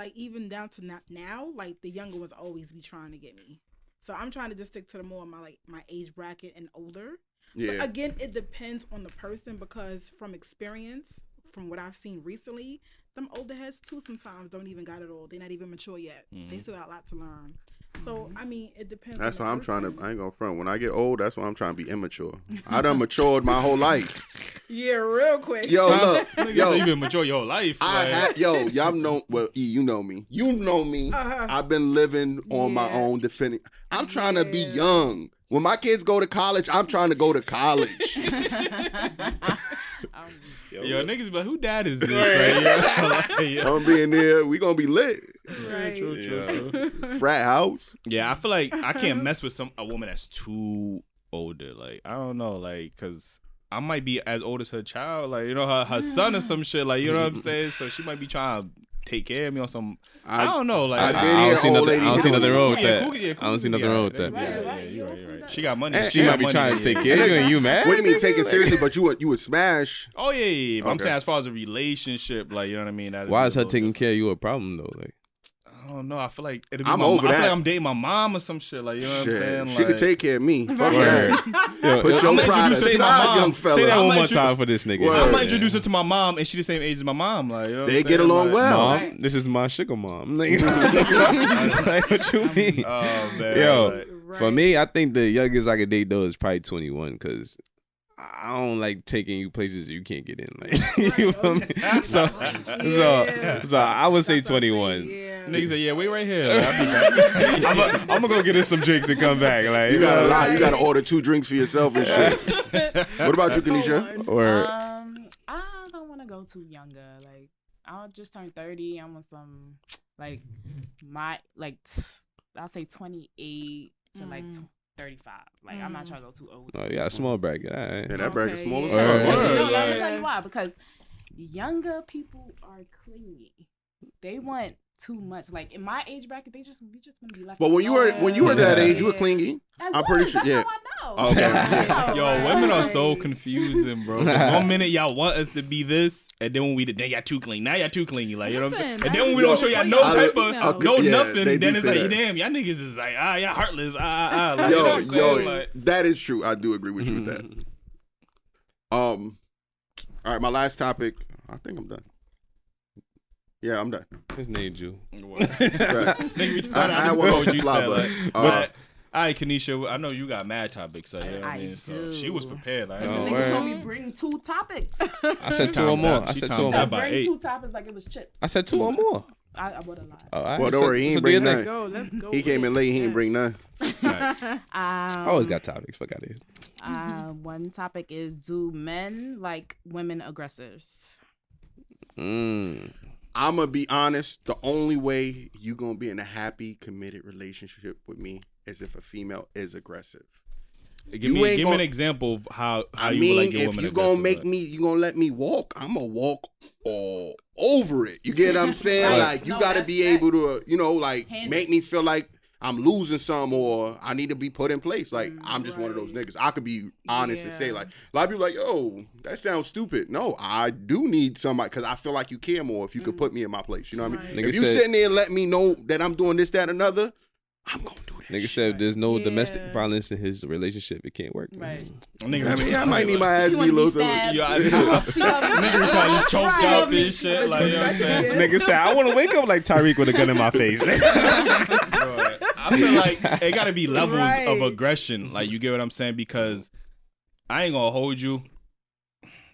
like even down to not now. Like the younger ones always be trying to get me. So I'm trying to just stick to the more of my like my age bracket and older. But again, it depends on the person because from experience, from what I've seen recently, them older heads too sometimes don't even got it all. They're not even mature yet. They Mhm. still got a lot to learn. So I mean, it depends. That's why I'm trying to. I ain't gonna front. When I get old, that's why I'm trying to be immature. I done matured my whole life. [LAUGHS] Yeah, real quick. Yo, look, [LAUGHS] Nigga, yo, you been mature your whole life. I like- had yo, y'all know. Well, E, you know me. You know me. Uh-huh. I've been living on my own. Defending. I'm trying to be young. When my kids go to college, I'm trying to go to college. [LAUGHS] Um, Yo, niggas, but who dad is this? Like, yeah, [LAUGHS] like, yeah. I'm being there. We gonna be lit. Right. True, true, Yeah. true. [LAUGHS] Frat house. Yeah, I feel like I can't mess with some a woman that's too older. Like I don't know, like because I might be as old as her child, like you know her her son or some shit. Like you know what I'm saying. So she might be trying to take care of me or some. I, don't know. Like I I, I don't see nothing. lady I don't see nothing wrong with Yeah, that. Cookie- yeah, I don't see nothing got wrong with that. Yeah, Right, yeah, right. you're right, You you're right. don't She got money. And- She and- might be trying to take yeah. [LAUGHS] care of you, and you mad? What do you mean take it seriously? But you would you would smash? Oh yeah, yeah, yeah. I'm saying as far as a relationship, like you know what I mean. Why is her taking care of you a problem though? Like, I don't know. I feel like it'll be I'm my, over I feel like I'm dating my mom or some shit. Like you know what I'm saying. she like, could take care of me. Fuck Word. that. [LAUGHS] Yo, Put yo, your I'm pride introducing aside, my mom. young fella. Say that I'm one more intro- time for this nigga. Word. I Yeah. might introduce her to my mom, and she the same age as my mom. Like you know what They I'm get saying? along Like, well. Mom, Right. this is my sugar mom. [LAUGHS] Nigga. [LAUGHS] like, what you mean? Oh man. Yo, like- For me, I think the youngest I could date though is probably 21 because I don't like taking you places you can't get in. Like, [LAUGHS] you feel me? [LAUGHS] So, so, so I would say That's what I'm saying, 21. Yeah. Niggas say, yeah, wait right here. [LAUGHS] I'll be back. I'm gonna go get us some drinks and come back. Like, You gotta know? lie. You gotta order two drinks for yourself and shit. what about you, Kanisha? Or um, I don't want to go too younger. Like, I'll just turn thirty. I'm on some like my like t- I'll say twenty eight to like Mm. t- thirty five. Like, I'm not mm. trying to go too old. oh yeah, small bracket. All right. Yeah, that bracket Okay, small as yeah. fuck. Word. No, Word, no, let me tell you why. Because younger people are clingy. They want too much. Like in my age bracket, they just we just want to be left. But when you were when you were that age, you were clingy. I I'm pretty sure- That's yeah. How Okay. [LAUGHS] Yeah. Yo, women are so confusing, bro. [LAUGHS] One minute y'all want us to be this, and then when we did then y'all too clean. Now y'all too clingy, like you know what I'm saying. And then when we don't show y'all no type of no yeah, nothing, then it's like that. damn, y'all niggas is like ah, y'all heartless, ah ah ah. Like, you know yo, what I'm yo, saying? Like, that is true. I do agree with you with that. Um, all right, my last topic. I think I'm done. Yeah, I'm done. His name Jew. Facts. [LAUGHS] Nigga, I, I had one what you fly, said, but like, uh, but all right, Kanisha, I know you got mad topics, so, you know what I I mean. So do. she was prepared. Like, Oh, I nigga told me bring two topics. [LAUGHS] I said two or more. I said two or more. bring eight. two topics like it was chips. I said two or more. I, I would have lied. Oh, all right. Well, don't worry, he so ain't do bring thing. none. Go, let's go. he came in late. He ain't Yes. bring none. [LAUGHS] Right. Um, I always got topics. Fuck out of here. uh, one topic is do men like women aggressors? Mm. I'm gonna be honest. The only way you gonna be in a happy, committed relationship with me is if a female is aggressive. Give You me, ain't give me an example of how, how I you mean, would like your if you aggressive, gonna make like. me, you gonna let me walk. I'm gonna walk all over it. You get what I'm [LAUGHS] saying? Right. Like you No, gotta be facts. able to, you know, like Handle make me feel like I'm losing some or I need to be put in place. Like Mm, I'm just one of those niggas. I could be honest and say like a lot of people like, yo, that sounds stupid. No, I do need somebody because I feel like you care more if you could put me in my place. You know what I Right. mean? Nigga if you said- sitting there and let me know that I'm doing this, that, another, I'm gonna do that. Nigga shit. said there's no domestic violence in his relationship, it can't work. Right. Mm-hmm. Nigga, I mean, I might need my ass You beat a wanna be little stabbed? Yeah, I You do. [LAUGHS] know, she love me. Nigga retarded, just choked Right. up and shit. Like, you know what I'm saying? Nigga said, I want to wake up like Tyreek with a gun in my face. [LAUGHS] Bro, I feel like it got to be levels of aggression. Like you get what I'm saying? Because I ain't gonna hold you.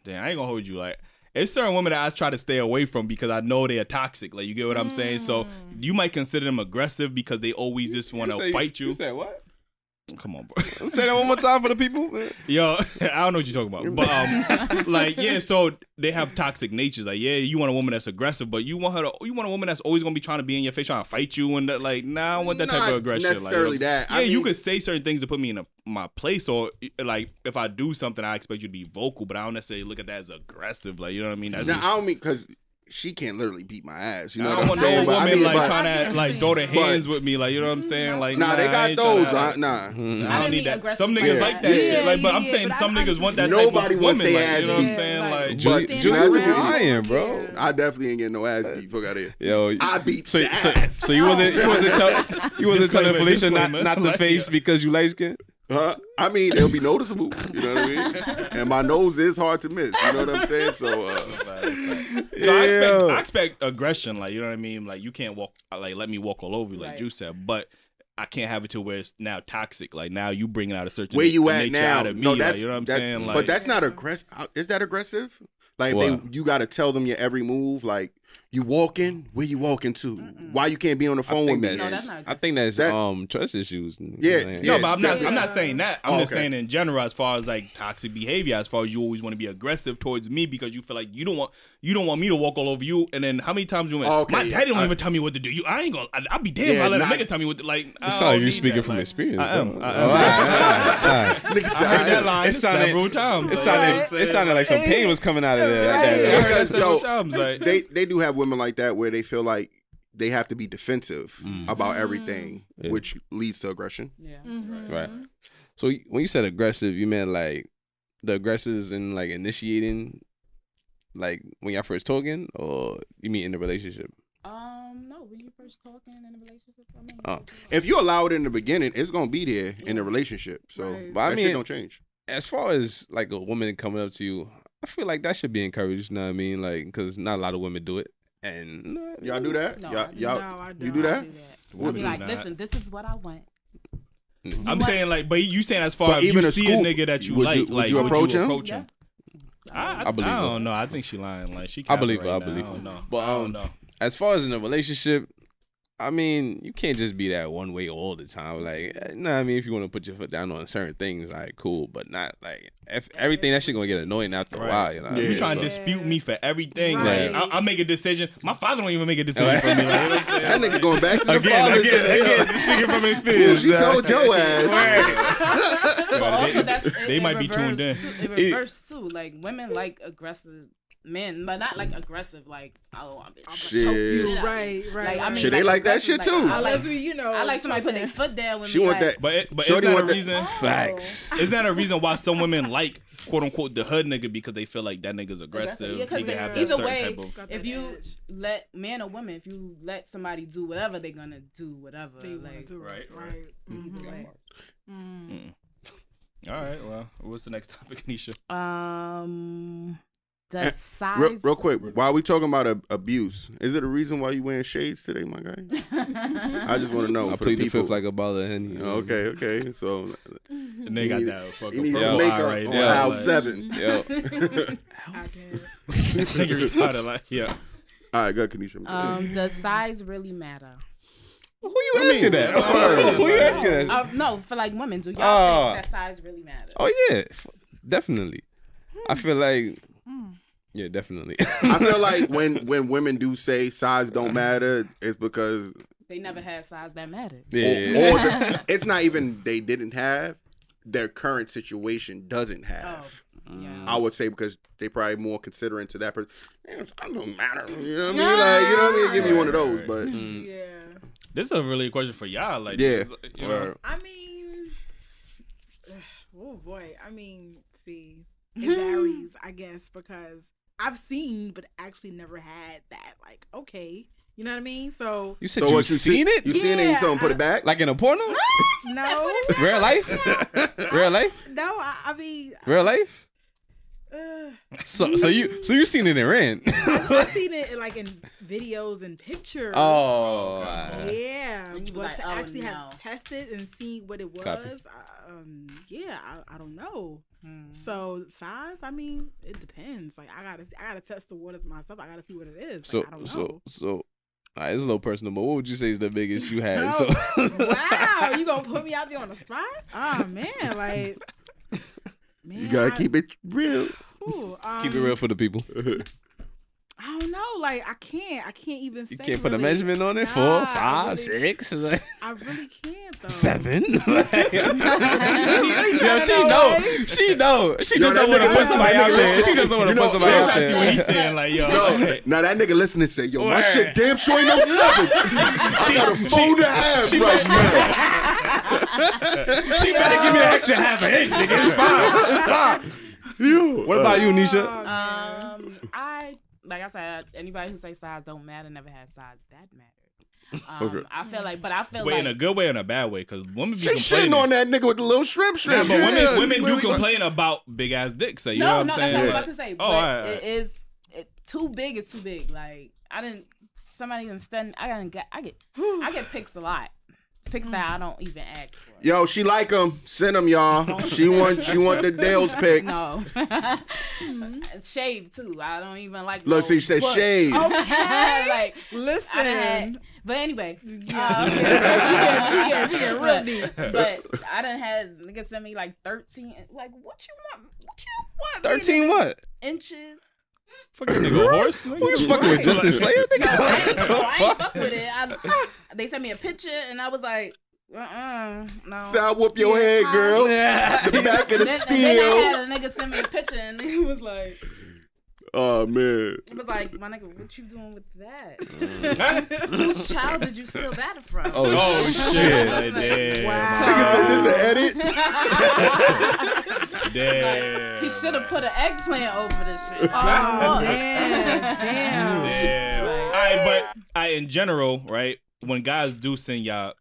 Damn, I ain't gonna hold you. Like it's certain women that I try to stay away from because I know they are toxic. Like you get what I'm saying? So mm. you might consider them aggressive because they always just want to fight you. You said what? Come on, bro. [LAUGHS] Say that one more time for the people. Yo, [LAUGHS] I don't know what you're talking about, but um, [LAUGHS] like yeah, so they have toxic natures. Like yeah, you want a woman that's aggressive, but you want her to, you want a woman that's always gonna be trying to be in your face, trying to fight you, and that, like nah, I don't want that type of aggression. Like, you know necessarily what I'm saying? that. Yeah, you mean- could say certain things to put me in a, my place, or like if I do something, I expect you to be vocal, but I don't necessarily look at that as aggressive. Like you know what I mean? That's Now just, I don't mean because she can't literally beat my ass. You know I what don't I'm want saying? no But I mean, like but- trying to like throw their But- hands with me, like you know what I'm saying? Like Nah, they got ain't tryna, those. like- uh, nah. I I don't need that. aggressive Some niggas that. like that Yeah, shit. Like, but I'm saying but some I- niggas want that Nobody type of wants woman. their Like, ass you know what I'm saying? Yeah, Like, But Julie, Stand Julie lying, bro. I definitely ain't getting no ass beat. Fuck out of here. Yo, I beat so, the so, ass. so you wasn't you wasn't tell you wasn't telling Disclaimer, Felicia not not the Like, face because you light skin. Huh? I mean, it'll be noticeable. You know what I mean? And my nose is hard to miss. You know what I'm saying? So, uh, So I expect Yeah. I expect aggression, like you know what I mean. Like you can't walk, like let me walk all over you, like Right. Juice said. But I can't have it to where it's now toxic. Like now you bringing out a certain where you a at nature now? out of me. no, like, that's you know what I'm that- saying. Like, but that's not aggressive. Is that aggressive? Like they, you got to tell them your every move. Like you walking, where you walking to? Why you can't be on the phone with me? No, I think that's That- um trust issues. Yeah, Like, no, but I'm not. definitely. I'm not saying that. I'm Oh, just okay. saying in general, as far as like toxic behavior, as far as you always want to be aggressive towards me because you feel like you don't want you don't want me to walk all over you. And then how many times you went? Okay, my daddy don't I- even tell me what to do. You, I ain't gonna. I, I'll be damned if I let not- a nigga tell me what. To, like, I It sounds like you need speaking that. from Like, experience. I am. I am. Oh, [LAUGHS] It sounded- several times. It like, sounded you know what I'm it sounded like some [LAUGHS] pain was coming out of there. Right. saying? I heard that yo, they they do have women like that where they feel like they have to be defensive Mm. about everything, Yeah. which leads to aggression. Yeah. Right. So when you said aggressive, you meant like the aggressors and like initiating, like when y'all first talking, or you mean in the relationship? Um, no, when you first talking in a relationship, I mean, Oh. If you allow it in the beginning, it's gonna be there in the relationship. So Right. But I that mean- shit don't change. As far as like a woman coming up to you, I feel like that should be encouraged. You know what I mean? Like because not a lot of women do it, and uh, Y'all do that? No, y'all, I do y'all, No, I you do don't. that? I'll do that. Would I'll be like, not. listen, this is what I want. I'm What? saying like, but you saying as far But as you even a see scoop, a nigga that you would like, you- would like you approach him? Yeah. I, I, I believe I don't know. I think she lying. Like she. I believe capping her, I right believe now. her. I don't know. But, I don't um, know. as far as in a relationship, I mean, you can't just be that one way all the time. Like, eh, no, I mean, if you want to put your foot down on certain things, like, cool, but not like if everything that shit gonna get annoying after Right. a while. You know, Yeah. You mean? trying to dispute me for everything? Right. Like I, I make a decision. My father don't even make a decision for me. Like, you know what I'm saying? That nigga going back to the again, father. again, said, again, "Yo, speaking from Ooh, experience. she told your [LAUGHS] ass. [LAUGHS] But also, that's they in might be tuned in. Too, in reverse too. Like women like aggressive men, but not like aggressive. Like oh, I'm gonna Shit. choke you, You right, right. Like, I right. mean, Shit, they like that aggressive, shit too. I like, Unless you know, I like somebody put their foot down with She me. want like, that. But it, but Shorty isn't that a want that- reason? Facts. [LAUGHS] Isn't that a reason why some women like quote unquote the hood nigga because they feel like that nigga's aggressive? Yeah, 'cause he can have that either certain way, type of. If you edge. let man or woman, if you let somebody do whatever, they're gonna do whatever. They like, do right, it, right. right. Mhm. like, Mm. All right. Well, what's the next topic, Anisha? um, Does size Real, real quick, while we talking about a, abuse, is it a reason why you wearing shades today, my guy? [LAUGHS] I just want to know. I for plead the people. fifth like a bottle of henny. Okay, okay. So And they got that fucking he needs purple some eye makeup right on there. aisle like- seven. [LAUGHS] Yo, I [LAUGHS] can't. Nigga retarded, like yeah. All right, good, Kanisha. Um, does size really matter? who you asking that? word. who you asking that? Uh, no, for like women, do y'all Oh. think that size really matters? Oh yeah, f- definitely. I feel like, yeah, definitely. I feel like [LAUGHS] when when women do say size don't matter, it's because They never had size that mattered. yeah, or the- [LAUGHS] it's not even they didn't have their current situation doesn't Oh, have. yeah. I would say because they probably more considering to that person. It don't matter. You know what I mean? Like you know what I mean? Give me one of those, but Mm. Yeah. Mm. This is a really a question for y'all. Like, Yeah. you know, I mean, [SIGHS] oh boy. I mean, see, it varies, I guess, because I've seen, but actually never had that. Like, okay, you know what I mean? So, You said so you what you seen see- it? You seen it? You told him put it back. like in a porno? [LAUGHS] no, Real life? [LAUGHS] Real life? no. I, I mean, Real life? Uh, [SIGHS] So, so you, so you seen it in rent? [LAUGHS] I've [LAUGHS] seen it like in videos and pictures. oh, Yeah, And you but like, to oh, actually no. have tested and seen what it was, Copy. uh, um, yeah, I, I don't know. Hmm. So size, I mean, it depends. Like I gotta, I gotta test the waters myself. I gotta see what it is. Like, so, I don't know. so, so. All right, it's a little personal, but what would you say is the biggest you had? [LAUGHS] So, wow, you gonna put me out there on the spot? Oh man, like man, You gotta I- keep it real. ooh, um, keep it real for the people. I don't know. Like I can't. I can't even. You say can't put a measurement on it. Nah, Four, I really- six, [LAUGHS] like, I really can't though. seven. [LAUGHS] [LAUGHS] she, really yo, she know, know. She know. She Yo, just don't want to put listen, somebody that out there. She just don't want to know, put somebody yo, out trying to see where he's there. standing. Like, yo, Yo, okay. now that nigga listening say, yo, my Word. shit damn sure ain't no seven. I got a phone and a half right now. [LAUGHS] She better give me an extra half an inch, nigga. It's fine. It's fine. You. What about you, Nisha? Um, I like I said, anybody who say size don't matter never had size that mattered. Um, Okay. I feel like, but I feel Wait, like in a good way and a bad way? Because women be She complaining. shitting on that nigga with the little shrimp Nah, shrimp. but women, Yeah, women do really- complain about big ass dicks. So you know no, what I'm no, saying? that's what I'm about to say. Oh, But alright, it is it, too big. Is too big. Like I didn't. Somebody didn't stand. I didn't get. I get. I get pics a lot. Pics that I don't even ask for. Yo, she like them. Send them, y'all. [LAUGHS] She want she want the Dale's pics. No. [LAUGHS] shave too. I don't even like. Look, no see, she said bush. shave. [LAUGHS] Okay. like Listen. Had, but anyway, Yeah, um, we get, we get, we get real but, deep. but I done had niggas send me like thirteen. Like what you want? What you want? Thirteen what? inches. Fuck that nigga a horse. Who you fucking with? Justin Slayer, No, I ain't, nigga? no, I ain't fuck with it. I, they sent me a picture and I was like, uh, uh no. So I whoop your head, girl. Yeah. The back of the then, and then I steel. had a nigga send me a picture and he [LAUGHS] was like, Oh man. it was like, my nigga, what you doing with that? [LAUGHS] Whose child did you steal that from? Oh, Oh shit! shit. Damn. Wow. Nigga said this an edit. [LAUGHS] Damn. He should have put an eggplant over this shit. Oh man, damn. Damn. Like- All right, but I in general, right? When guys do send y'all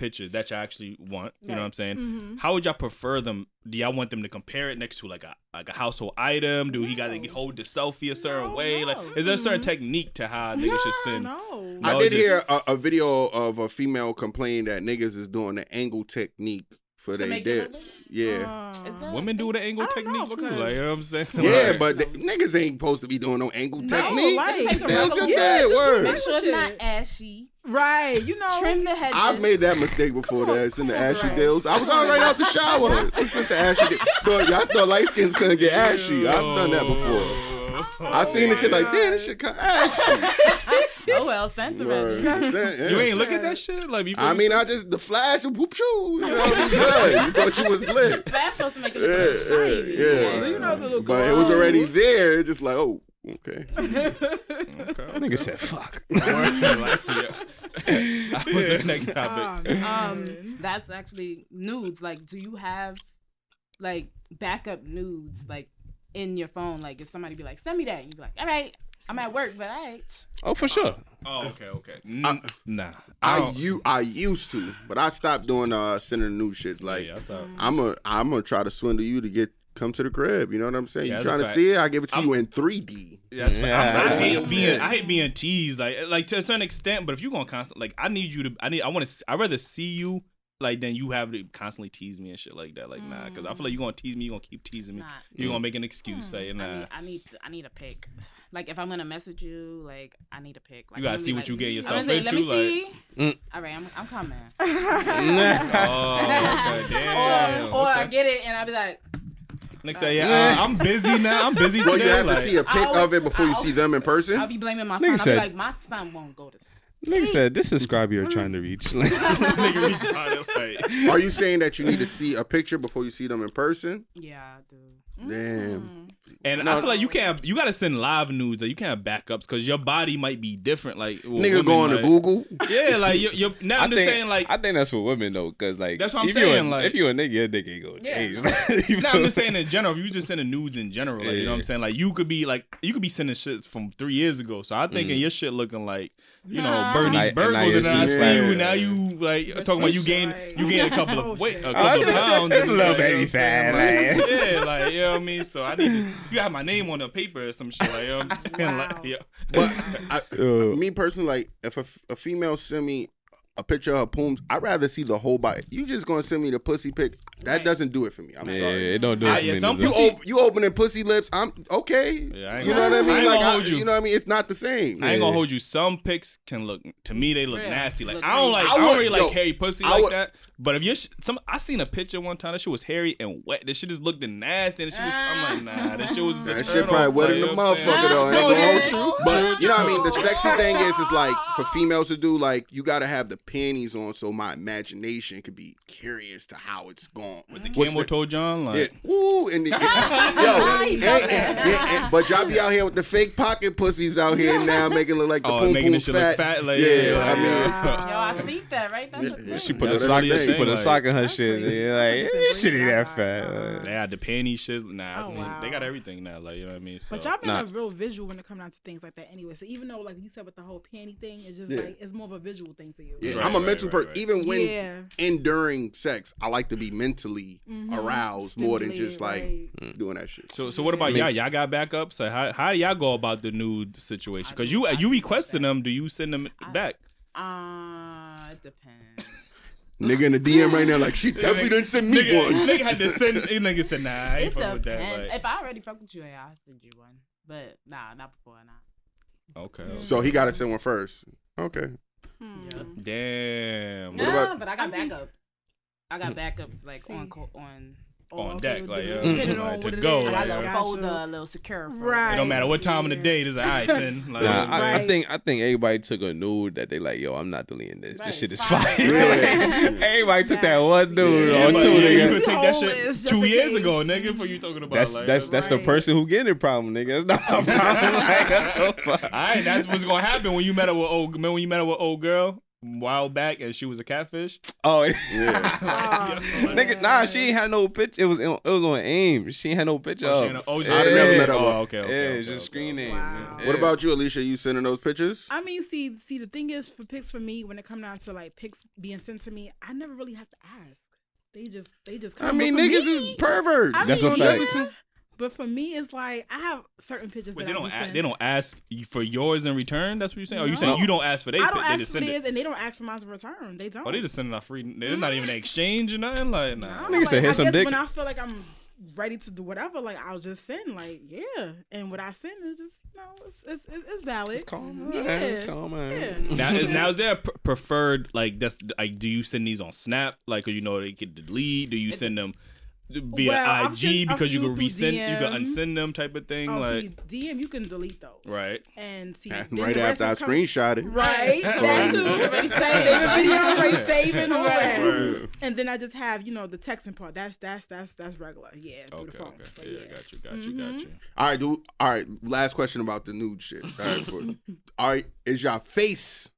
pictures that y'all actually want, you know what I'm saying? Mm-hmm. How would y'all prefer them? Do y'all want them to compare it next to like a like a household item? Do he got to hold the selfie a certain No, way? Like, is there a certain technique to how niggas should send? No. No, I did just- hear a, a video of a female complaining that niggas is doing the angle technique for To their make dick. Look bigger? Yeah. Is Women do the angle I don't know, technique too, like you know what I'm saying? [LAUGHS] Yeah, Like, but the, niggas ain't supposed to be doing no angle No, technique. like- Just take That's regular- just Yeah, that just word. Make sure it's not ashy. Right, you know. Trim the hedges. I've made that mistake before. That it's in the ashy Right. deals. I was all right out the shower. [LAUGHS] It's in the ashy. Deal. Thought, y'all thought light skins couldn't get ashy. I've done that before. I seen the shit like, damn, this shit kind of [LAUGHS] ashy. [LAUGHS] Oh well, sent the Word. You ain't look at that shit, like before I mean, I just the flash and whoop shoo. You know, you good. You [LAUGHS] thought you was lit. Flash supposed to make it Yeah, look shiny. yeah, yeah. You know the little But it was already there. Just like, oh, Okay. Okay. Nigga said fuck. [LAUGHS] Like, yeah. That was the next topic. Oh, Um, that's actually nudes. Like, do you have like backup nudes like in your phone? Like, if somebody be like, "Send me that," you be like, "All right, I'm at work, but all right." Oh, for sure. Oh, okay, okay. N- nah, I don't- you I used to, but I stopped doing uh sending new shit. Like yeah, I saw. I'm a I'm gonna try to swindle you to get come to the crib. You know what I'm saying? Yeah, you that's a trying to fact. see it? I give it to I'm- you in 3D. That's fine. Yeah. I, I hate being I hate being teased like like to a certain extent. But if you're gonna constantly like, I need you to I need I want to I rather see you like then you have to constantly tease me and shit like that. Like nah, because I feel like you're gonna tease me, you're gonna keep teasing me. Nah. You're gonna make an excuse saying I nah. need, I need, I need a pic. Like if I'm gonna message you, like I need a pic. Like, You gotta see be what you like- getting yourself gonna say, Let me into, like- see. Mm. All right, I'm, I'm coming. [LAUGHS] Oh, okay, [LAUGHS] damn. or or I get it and I'll be like, Next say yeah, uh, I'm busy now. I'm busy Well, today. you have like, to see a pic I'll- of it before you I'll- see them in person. I'll be blaming my Nigga son. I'll said- be like, my son won't go to. Nigga said this subscriber you're trying to reach. Like, nigga retarded. Like, Are you saying that you need to see a picture before you see them in person? Yeah, I do. Damn. Mm-hmm. and No. I feel like you can't. You gotta send live nudes. Like, you can't have backups because your body might be different. Like well, Nigga women going to might- Google. Yeah, like you're. you're now [LAUGHS] I'm I just think, saying like. I think that's for women though, cause like That's what I'm if you a- saying, like- if you a nigga, your nigga ain't gonna Yeah. change. [LAUGHS] You No, I'm feel just me? saying in general. If you just sending nudes in general, like you know what I'm saying. Like you could be like you could be sending shit from three years ago. So I'm thinking mm. your shit looking like you know Nah. Bernie's Now- and now Burgos, and then I see shit's you like- now you like But talking about you gain like- you gain a [LAUGHS] couple Oh, of weight a Oh, couple it's of pounds. it's a little like, you know baby what I'm saying? fat, Like, like- yeah, like you know what I mean. So I need to you got my name on the paper or some shit. Like you know what I'm [LAUGHS] saying. [LAUGHS] Wow. Like, yeah. But I, Uh, me personally, like if a, a female send me a picture of her pooms, I'd rather see the whole body. You just gonna send me the pussy pic? That Right. doesn't do it for me. I'm yeah, sorry. it don't do Ah, it. yeah, for me some You more. pussy- op- you opening pussy lips? I'm okay. Yeah, I ain't you know what I mean? I ain't like gonna I- hold you. you know what I mean? It's not the same. I ain't gonna hold you. Some pics can look to me they look Yeah. nasty. Like Look I don't like I I, don't really yo, like hairy pussy I like that. But if you sh- some I seen a picture one time that shit was hairy and wet. This shit just looked nasty and shit was I'm like nah. This shit was ah. just a That turn shit probably off, wetter than you the know what I'm motherfucker though. No, ain't gonna hold you. true, But you know what I mean? The sexy thing is, is like [LAUGHS] for females to do like you gotta have the panties on so my imagination could be curious to how it's going. With the What's camel toe John like Yeah. Ooh, and the, [LAUGHS] yo, and, and- and- and- but y'all be out here with the fake pocket pussies out here [LAUGHS] now, making it look like the Oh, boom making boom this shit fat. look fat, like, yeah, yeah, I mean, yeah. it's, Yo, I see that, right? That's a Yeah, thing. She put Yeah, a that's sock. really a She thing, put a like- sock in her shit. crazy. Yeah, like That's a this shit ain't that I fat. they got the panty shit. Nah, Oh, wow. they got everything now. Like you know what I mean. So But y'all been Nah. a real visual when it comes down to things like that anyway. So even though like you said with the whole panty thing, it's just Yeah. like it's more of a visual thing for you. yeah, Right, I'm a right, mental right, person. right. Even when Yeah. and during sex, I like to be mentally Mhm. aroused more than just like right. doing that shit. So, so what about y'all? Y'all got backups? So how how do y'all go about the nude situation? Because you I you requesting them, do you send them back? Uh, it depends. Nigga in the DM right now, like she definitely didn't send me nigga, one. nigga had to send. Nigga said, "Nah, I ain't It fucking with that." Like, If I already fuck with you, yeah, I'll send you one. But nah, not before. Nah. okay. So he got to send one first. Okay. Hmm. Damn. What Nah, about- but I got I mean- backups. I got backups like on See. co- on. Oh, On okay, deck, like, depending yeah, depending like, on to go, is. I got like, a little yeah. folder, a little secure. Right. It don't matter what time of the day. There's an eye send. Like, Nah, you know what I'm I, saying? I Right. think I think everybody took a nude that they like, yo, I'm not deleting this. Right, this shit is fine. fire. [LAUGHS] Yeah. everybody took that one nude Yeah, or two, yeah, you could take that shit two years ago, nigga. For you talking about That's like, that's that's the person who getting the problem, nigga. That's not a problem. [LAUGHS] like, what the fuck? All right, that's what's gonna happen when you met her with old. Remember when you met her with old girl a while back and she was a catfish? Oh, Yeah. [LAUGHS] Oh, nigga, nah, she ain't had no picture. It was it was on AIM. She ain't had no picture. Oh, she of. ain't a- oh, I she- never met her Oh, okay, okay. yeah, okay, it's just okay, screen okay. name. Wow. Yeah. What about you, Alicia? You sending those pictures? I mean, see, see, the thing is, for pics for me, when it come down to like pics being sent to me, I never really have to ask. They just, they just come. I mean, But niggas me- is perverts. I That's a mean, fact. yeah, But for me, it's like I have certain pictures Wait, that they I don't. do A, send. they don't ask you for yours in return. That's what you're saying. Are you saying you don't ask for their I don't They ask just for theirs, and they don't ask for mine in return. They don't. Oh, they just sending out free. There's not even an exchange or nothing. Like, nah. No, Nigga like, said, "Here's I some guess dick." when I feel like I'm ready to do whatever, like I'll just send, like yeah, and what I send is just no, it's it's, it's, it's valid. It's calm, Yeah. man. It's calm, man. Yeah. Now is now is there a pr- preferred like that's like do you send these on Snap like or you know they get delete? Do you It's- send them via Well, IG seen a because you can through resend, you can unsend them type of thing. Oh, like, see, DM, you can delete those. Right. And see, And right after I come- screenshot it. Right, [LAUGHS] that too. Already Saving videos, right? Saving all that. And then I just have, you know, the texting part. That's that's that's that's regular. Yeah, through okay, the phone. okay, But yeah, got you, got you, got you. All right, dude. All right, last question about the nude shit. All right, for- [LAUGHS] all right, is your face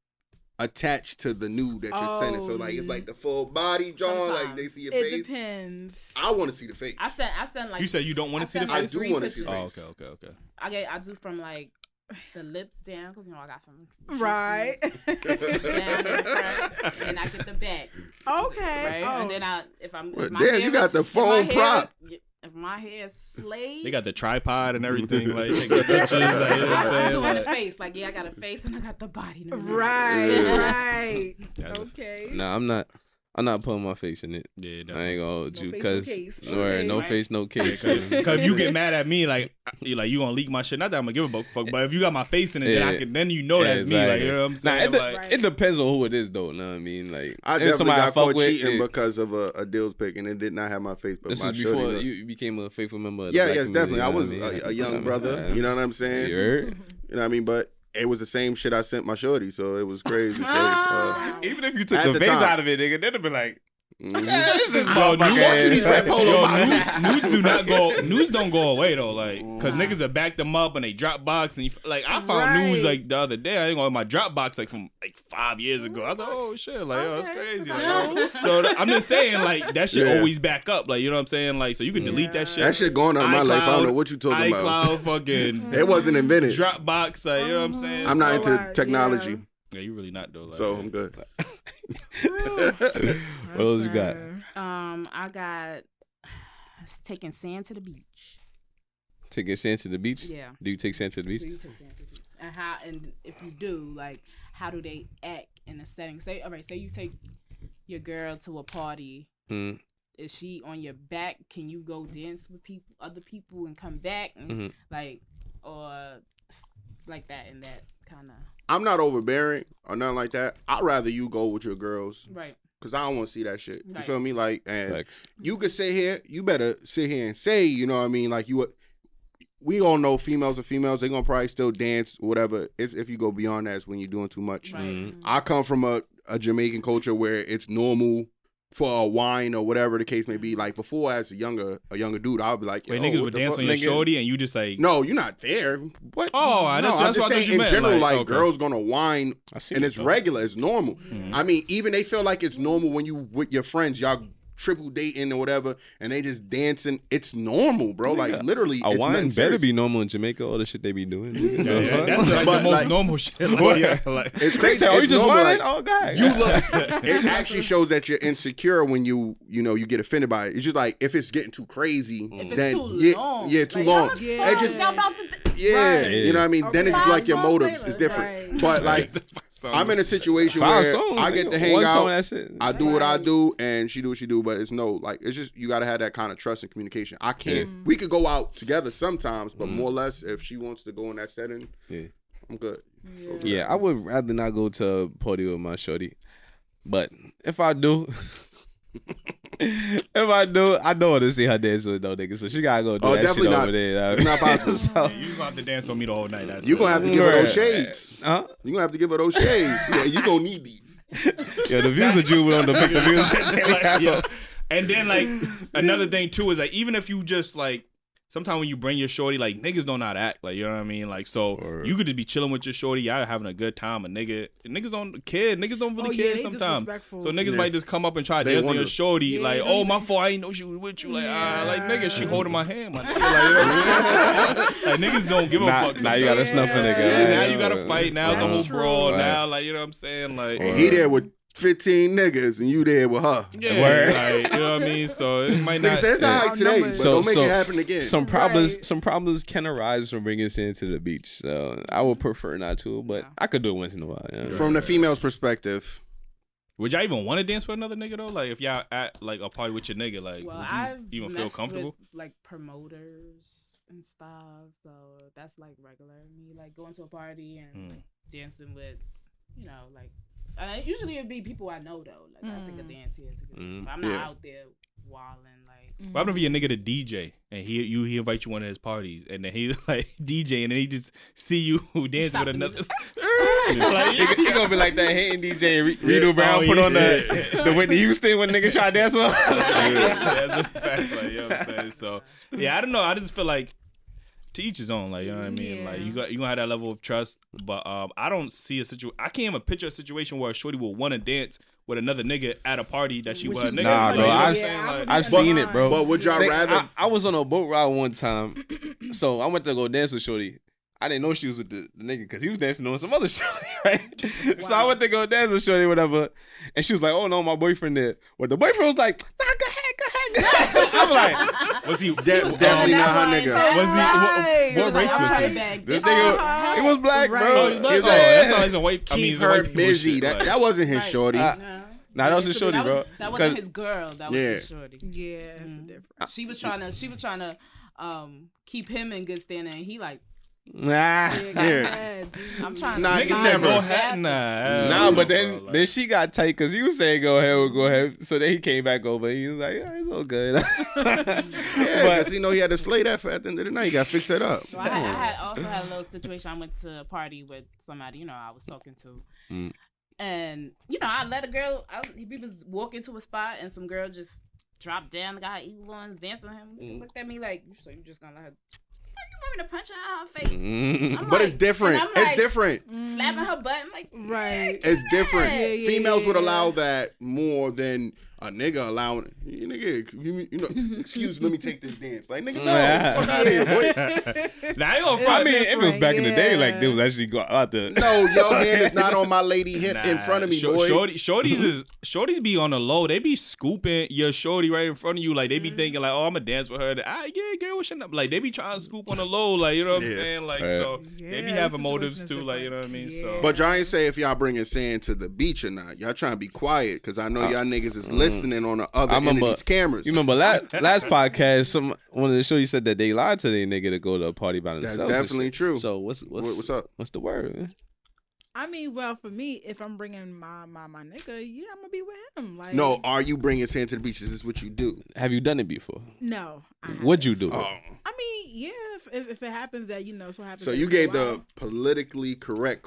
attached to the nude that you're sending? So like it's like the full body, John. Like they see your face. It face. depends. I want to see the face. I sent I sent like You said you don't want to see the sent, I like, face. do wanna see the Oh, okay, okay, okay. I get I do from like the lips down because you know I got some Right. [LAUGHS] down and I get the back okay. right, Oh. and then I if I'm Well, my damn, hair, you got the if my phone hair- prop. If my hair is [LAUGHS] slayed, They got the tripod and everything. Like, take [LAUGHS] the. Like, you know what I'm I, I'm saying? doing the face like yeah I got a face and I got the body. and right, right. [LAUGHS] Okay. No, I'm not. I'm not putting my face in it. yeah, I ain't gonna hold No you face, no because case. no, Okay. no Right. face, no case. [LAUGHS] Because if you get mad at me, like you like you gonna leak my shit. Not that I'm gonna give a fuck, but if you got my face in it, then I can. Then you know that's me. Like you know what I'm Nah, saying? it, like, Right. it depends on who it is, though. You know what I mean? Like, I definitely somebody I got fuck caught with, cheating yeah. because of a, a deals pick, and it did not have my face. But This my is before look- you became a faithful member. Of the Yeah, black yes, community, definitely. I you know was a, a young brother. You know what I'm saying? You? You know what I mean? But it was the same shit I sent my shorty, so it was [LAUGHS] crazy. So, uh, Even if you took the, the face time. out of it, nigga, they'd have been like, Mm-hmm. "This is Yo, motherfucker." nudes- these red polo Yo, boxes. nudes, nudes do not go. [LAUGHS] Nudes don't go away though. Like, cause niggas have backed them up and they Dropbox and you, like I found news like the other day. I ain't going my Dropbox like from like five years ago. I thought, oh shit, like oh, that's crazy. so Like, that oh. so th- I'm just saying like that shit Yeah. always back up. Like you know what I'm saying? Like so you can delete that shit. that shit going on in my life. I don't know what you talking about. iCloud [LAUGHS] fucking It wasn't invented. Dropbox. Like you know what I'm mm-hmm. saying? I'm not So, into technology, Yeah, you really not though. Like, so I'm good. [LAUGHS] What else you got? Um, I got taking sand to the beach. Taking sand to the beach? Yeah. Do you take sand to the beach? Do you take sand to the beach? And how and if you do, like, how do they act in a setting? Say, all right, say you take your girl to a party. Mm, Is she on your back? Can you go dance with people, other people, and come back? And, Mhm. Like, or like that and that kind of I'm not overbearing or nothing like that. I'd rather you go with your girls right. because I don't want to see that shit. You Right. feel me? Like, and Facts. you could sit here. You better sit here and say, you know what I mean? Like you. We all know females are females. They're gonna probably still dance, whatever. It's if you go beyond that, it's when you're doing too much. Right. Mhm. I come from a, a Jamaican culture where it's normal for a wine or whatever the case may be. Like before, as a younger a younger dude, I would be like, Wait, niggas would dance fuck? on your Nigga. shorty and you just like No, you're not there. What? Oh, I- no, that's- I'm that's just what I thought saying in meant, general, like, like, okay. girls gonna whine and it's regular, it's normal. Mm-hmm. I mean, even they feel like it's normal when you with your friends, y'all triple dating or whatever, and they just dancing. It's normal, bro. Like Nigga, literally, A it's wine better serious. be normal in Jamaica. All the shit they be doing. nigga. Yeah, yeah, that's like But, the most like- normal shit. Like, But- yeah, like, It's crazy. say, "Oh, you just normal, whining? like, oh, God." you look [LAUGHS] it actually shows that you're insecure when you you know you get offended by it it's just like if it's getting too crazy If it's then too yeah long, yeah too like, long how Yeah. it just y'all about to d- yeah Right. you know what i mean then it's just Five like your motives is different but like i'm in a situation Five where songs. i get nigga. to hang One out song, that's it. I do what I do, and she do what she do. But it's no like it's just you got to have that kind of trust and communication. I can't. We could go out together sometimes, but mm-hmm. more or less, if she wants to go in that setting, Yeah. I'm good. Yeah, I would rather not go to a party with my shorty. But if I do, [LAUGHS] if I do, I don't want to see her dance with no nigga. So she gotta go do Oh, that definitely shit not. over there. It's not possible. [LAUGHS] so, you gonna have to dance on me the whole night. That's You it. gonna have to give her those shades. huh? You gonna have to give her those shades. Yeah, you gonna need these. [LAUGHS] Yeah, the views of you on the pick the [LAUGHS] music. Like, yeah. And then like another thing too is like even if you just like sometimes when you bring your shorty like niggas don't know how to act like you know what I mean like so Word. you could just be chilling with your shorty y'all having a good time a nigga niggas don't kid niggas don't really Oh, care they sometimes so niggas Yeah. might just come up and try to dance on your shorty Yeah, like oh my fault I didn't know she was with you like ah like nigga she [LAUGHS] holding my hand my nigga like, you know what I'm [LAUGHS] like niggas don't give a Now, fuck now you gotta sometimes. snuff a nigga. yeah, now you gotta fight now it's a whole true. brawl now like you know what I'm saying like he there with 15 niggas, and you there with her. yeah, Word. like you know what I mean. So it might not. said it's all right today, but So- don't make so- it happen again. Some problems, Right. some problems can arise from bringing sand to the beach. So I would prefer not to, but Yeah. I could do it once in a while. Yeah. From the female's perspective, Would y'all even want to dance with another nigga though? Like if y'all at like a party with your nigga, like Well, would you I've even feel comfortable? with, like promoters and stuff, so that's like regular. Me like going to a party and Mm. like, dancing with, you know, like. And usually it'd be people I know though. Like I take a Mm. dance here, take a dance. Mm, but I'm not yeah. out there wilding. Like What happened if you're a nigga to DJ and he you he invite you one of his parties and then he [LAUGHS] like DJ and then he just see you [LAUGHS] dancing Stop with another. music. [LAUGHS] like, He, he gonna be like that hating DJ Re- Rito Yeah. Brown Oh, put on yeah. the the Whitney Houston when nigga try to dance with. yeah, that's a fact. Like, you know what I'm saying? So, yeah, I don't know. I just feel like to each his own. Like, you know what I mean? Like, you got you gonna have that level of trust, but um, I don't see a situation. I can't even picture a situation where a shorty will want to dance with another nigga at a party that she Which was a is nigga. Nah, Like, bro, you know what I'm I've- saying? I Like- I've seen it, bro. But would y'all Like, rather? I, I was on a boat ride one time, [CLEARS THROAT] so I went to go dance with Shorty. I didn't know she was with the, the nigga because he was dancing on some other [LAUGHS] Shorty, right? So I went to go dance with Shorty, whatever, and she was like, "Oh no, my boyfriend there." But the boyfriend was like, "Nah, [LAUGHS] I'm like, was he? De- was, definitely not her one. nigga. Was he? Right. What, what was race I'm was trying to he? this this nigga, Uh-huh. he was black, Right. bro. Oh, He's oh, like, that sounds like a white. I mean, Keep it's a white her busy. shit, That like- that wasn't his Right. shorty. Uh, No. Nah, that was his shorty, that bro. Was, that 'Cause- wasn't his girl. That was Yeah. his shorty. Yeah, it's a Mm. difference. She was trying to. She was trying to um keep him in good standing. And he like, Nah. Yeah, go ahead. [LAUGHS] I'm trying Nah, to. niggas Niggas said go ahead. Nah, Nah, but then then she got tight because he was saying go ahead, we'll go ahead. So then he came back over. He was like, yeah, it's all good. [LAUGHS] Yeah, but because you know he had to slay that for at the end of the night. You got to fix that up. So I had, I had also had a little situation. I went to a party with somebody, you know, I was talking to, Mm. and you know, I let a girl. I, he was walking to a spot, and some girl just dropped down. The guy eagle ones dancing him. Mm. Looked at me like, so you just gonna let her? Fuck, you want me to punch her in her face? Mm. I'm But like- it's different. and I'm it's like, different. Slapping her butt. I'm like, Right. It's different. Yeah, yeah, Females would allow that more than a nigga allowing. You nigga, you, you know, [LAUGHS] excuse. Me let me take this dance. Like nigga, no, Yeah. fuck out of here, boy. [LAUGHS] Nah, I ain't gonna I front. mean, it was back in the day, like they was actually go out the. [LAUGHS] No, your hand is not on my lady hip in front of me, shor- boy. Shorty, shorties is shorties be on the low. They be scooping your shorty right in front of you. Like they be Mm-hmm. thinking like, oh, I'm gonna dance with her. Ah, yeah, girl, what's your up? Like they be trying to scoop on the low. Like you know what I'm Yeah. saying? Like Right. so they be having motives too. Like you know what I mean? different. So But y'all ain't say if y'all bringing sand to the beach or not. Y'all trying to be quiet because I know Uh, y'all niggas is listening on the other I end of remember- these cameras. You remember last last podcast? Some one of the shows you said that they lied to their nigga to go to a party by That's themselves. and definitely true. So what's what's What- what's up? What's the word? I mean, well, for me, if I'm bringing my my my nigga, yeah, I'm gonna be with him. Like, No, are you bringing sand to the beach? Is this what you do? Have you done it before? no. What'd you do? Oh, I mean, yeah. If, if, if it happens that you know, so happens. so you gave the politically correct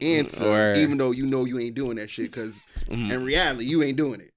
answer, Word. even though you know you ain't doing that shit. Because Mhm. in reality, you ain't doing it.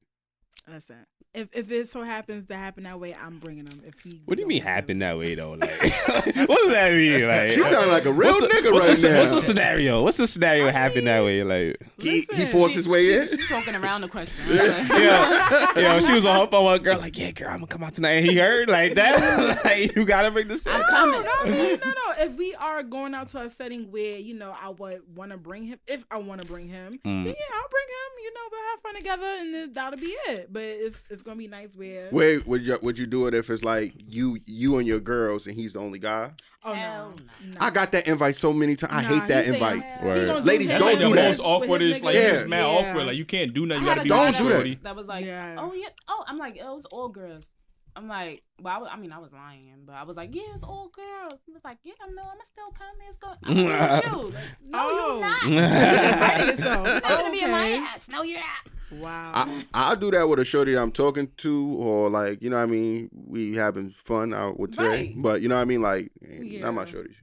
Listen, if if it so happens to happen that way, I'm bringing him. If he. What do you mean happen that way though? Like, [LAUGHS] what does that mean? Like, She sound like a real what's the- nigga what's right the, now. What's the scenario? What's the scenario happen that way? Like, He he forced she- his way she, in. She's talking around the question. [LAUGHS] yeah, [LAUGHS] yeah. She was on her phone with a girl like, yeah, girl, I'm gonna come out tonight. And he heard like that. like, you gotta bring this. I'm coming. No, no, no, no, no. If we are going out to a setting where you know I would want to bring him, if I want to bring him, Mm. then yeah, I'll bring him. You know, we'll have fun together, and then that'll be it. But it's it's gonna be nice where. Wait, would you would you do it if it's like you you and your girls and he's the only guy? oh Hell no, I got that invite so many times. I Nah, hate that invite. he Ladies, his That's don't like do the that. most awkward. With It's like niggas. it's Yeah. just mad Yeah. awkward. Like you can't do nothing. You gotta be Don't do that. That was like, Yeah. oh yeah, oh I'm like, it was all girls. I'm like, well, I, was, I mean, I was lying, but I was like, yeah, it's all girls. He was like, yeah, no, I'm still come. It's going. I'm going with you. Like, no, Oh. you're not. You're not gonna be in my ass. No, you're not. Wow. I I'll do that with a shorty I'm talking to, or like you know what I mean. We having fun, I would say, Right. but you know what I mean. Like eh, not my Yeah. shorty.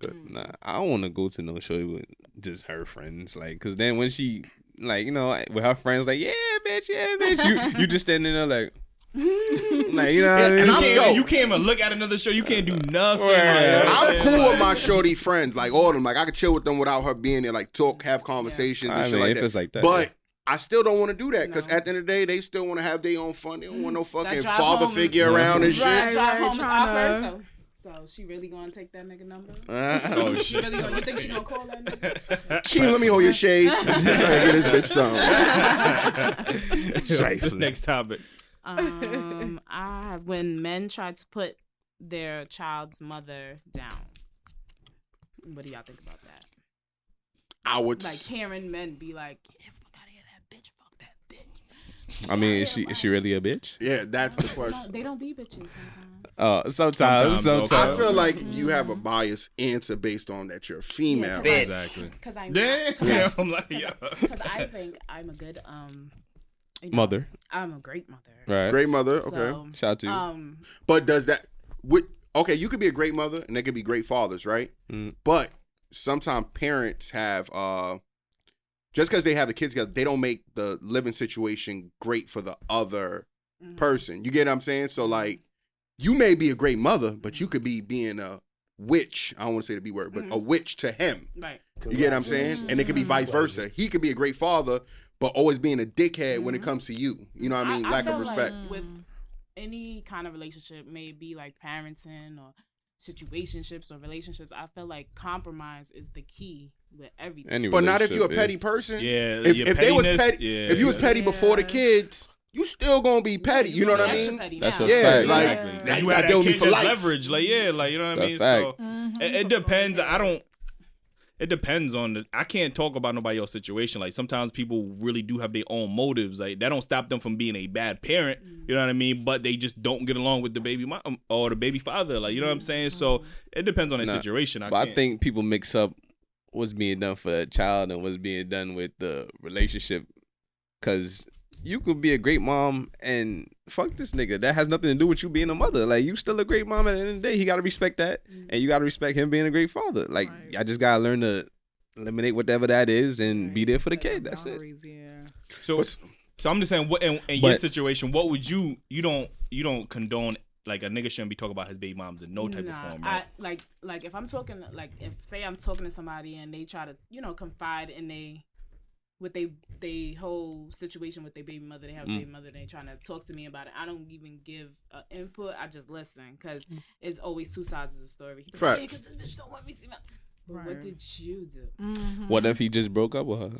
Good. Mm. Nah, I don't want to go to no show with just her friends. Like, cause then when she, like, you know, with her friends, like, yeah, bitch, yeah, bitch, you you just standing there like, [LAUGHS] like, you know, what I and? You I'm- can't, yo. you can't even look at another show. You can't do nothing. Right. Like, you know I'm cool Like- with my shorty friends, like all of them. Like I could chill with them without her being there, like talk, have conversations and I shit mean, like if that. it's like that, but I still don't want to do that because No. at the end of the day, they still want to have their own fun. They don't want no fucking father home- figure around and shit. Right. Drive home is tryna- awkward. So, [LAUGHS] so she really gonna take that nigga number? [LAUGHS] Oh She shit. really gonna? You think she gonna call that nigga? Keem, let me hold your shades. Get this bitch some. Next topic. Um, [LAUGHS] I have when men try to put their child's mother down. What do y'all think about that? I would. Like s- hearing men be like, "Get the fuck out of here, that bitch, fuck that bitch." I mean, is she is she really a bitch? yeah, that's the [LAUGHS] No, question. they don't be bitches sometimes. Uh, sometimes, Sometimes, sometimes. I feel like you have a biased answer based on that you're female. Yeah, 'cause I- Exactly. [LAUGHS] Cause I'm Damn. I'm like, yo. because I think I'm a good um You know, Mother, I'm a great mother. right? Great mother. Okay. So, Shout out to you. um, But does that with okay, you could be a great mother and they could be great fathers, right? Mm. But sometimes parents have uh just because they have the kids together, they don't make the living situation great for the other mhm. person. You get what I'm saying? So like you may be a great mother, but you could be being a witch. I don't want to say the B word, but a mm-hmm. witch to him. right. You get what I'm saying? And it could be vice versa. He could be a great father, but always being a dickhead when it mm-hmm. comes to you. You know what I mean? Lack of feel respect. Like with any kind of relationship, may it be like parenting or situationships or relationships, I feel like compromise is the key with everything. Any But not if you're a relationship, petty person. Yeah, If, your if they was petty, yeah. if you was petty before the kids, you still gonna be petty. You know what I mean? That's now. a Yeah, fact. like Exactly. Yeah. 'Cause that, you that had that deal for life. leverage, like yeah, like you know what I mean. fact. So Mm-hmm. it, it depends. I don't. It depends on the. I can't talk about nobody else's situation. Like sometimes people really do have their own motives. Like that don't stop them from being a bad parent. You know what I mean? But they just don't get along with the baby mom or the baby father. Like you know what I'm saying? So it depends on the Nah, situation. I But I can't- think people mix up what's being done for a child and what's being done with the relationship. Cause you could be a great mom and fuck this nigga. That has nothing to do with you being a mother. Like you still a great mom at the end of the day. He gotta respect that. Mm-hmm. And you gotta respect him being a great father. Like Right. I just gotta learn to eliminate whatever that is and be there for the kid. That's it. Yeah. So, so I'm just saying, what in, in your situation, what would you you don't you don't condone like a nigga shouldn't be talking about his baby moms in no type Nah, of form, right? I, like like if I'm talking like if say I'm talking to somebody and they try to you know confide in they with they they whole situation with their baby mother, they have a Mm. baby mother, they trying to talk to me about it. I don't even give uh, input. I just listen because it's always two sides of the story. He be Facts. like, because this bitch don't want me to see my. But what did you do? Mm-hmm. What if he just broke up with her?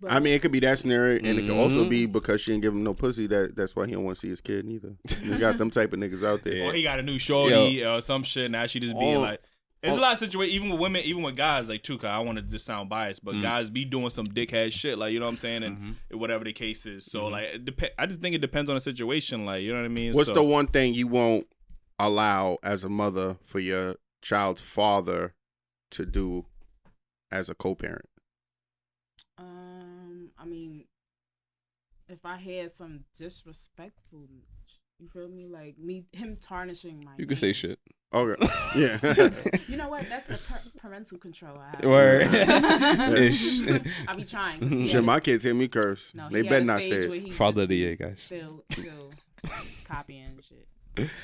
But I mean, it could be that scenario, and it could also be because she didn't give him no pussy. That that's why he don't want to see his kid neither. [LAUGHS] You got them type of niggas out there. Or he got a new shorty or some shit. Now she just being Oh. like. There's Oh. a lot of situations, even with women, even with guys, like too. Cause I want to just sound biased, but Mm. guys be doing some dickhead shit, like you know what I'm saying, and Mhm. whatever the case is. So Mhm. like, it dep- I just think it depends on the situation, like you know what I mean. What's so, the one thing you won't allow as a mother for your child's father to do as a co-parent? Um, I mean, if I had some disrespectful, you feel me? Like me, him tarnishing my. You can say shit. Okay, yeah. [LAUGHS] You know what? That's the par- parental control I have. Word. [LAUGHS] Ish. I be trying. he [LAUGHS] Shit, at my kids hear me curse. no, they he better not say it. he Father just of the year, guys. Still, still copying shit.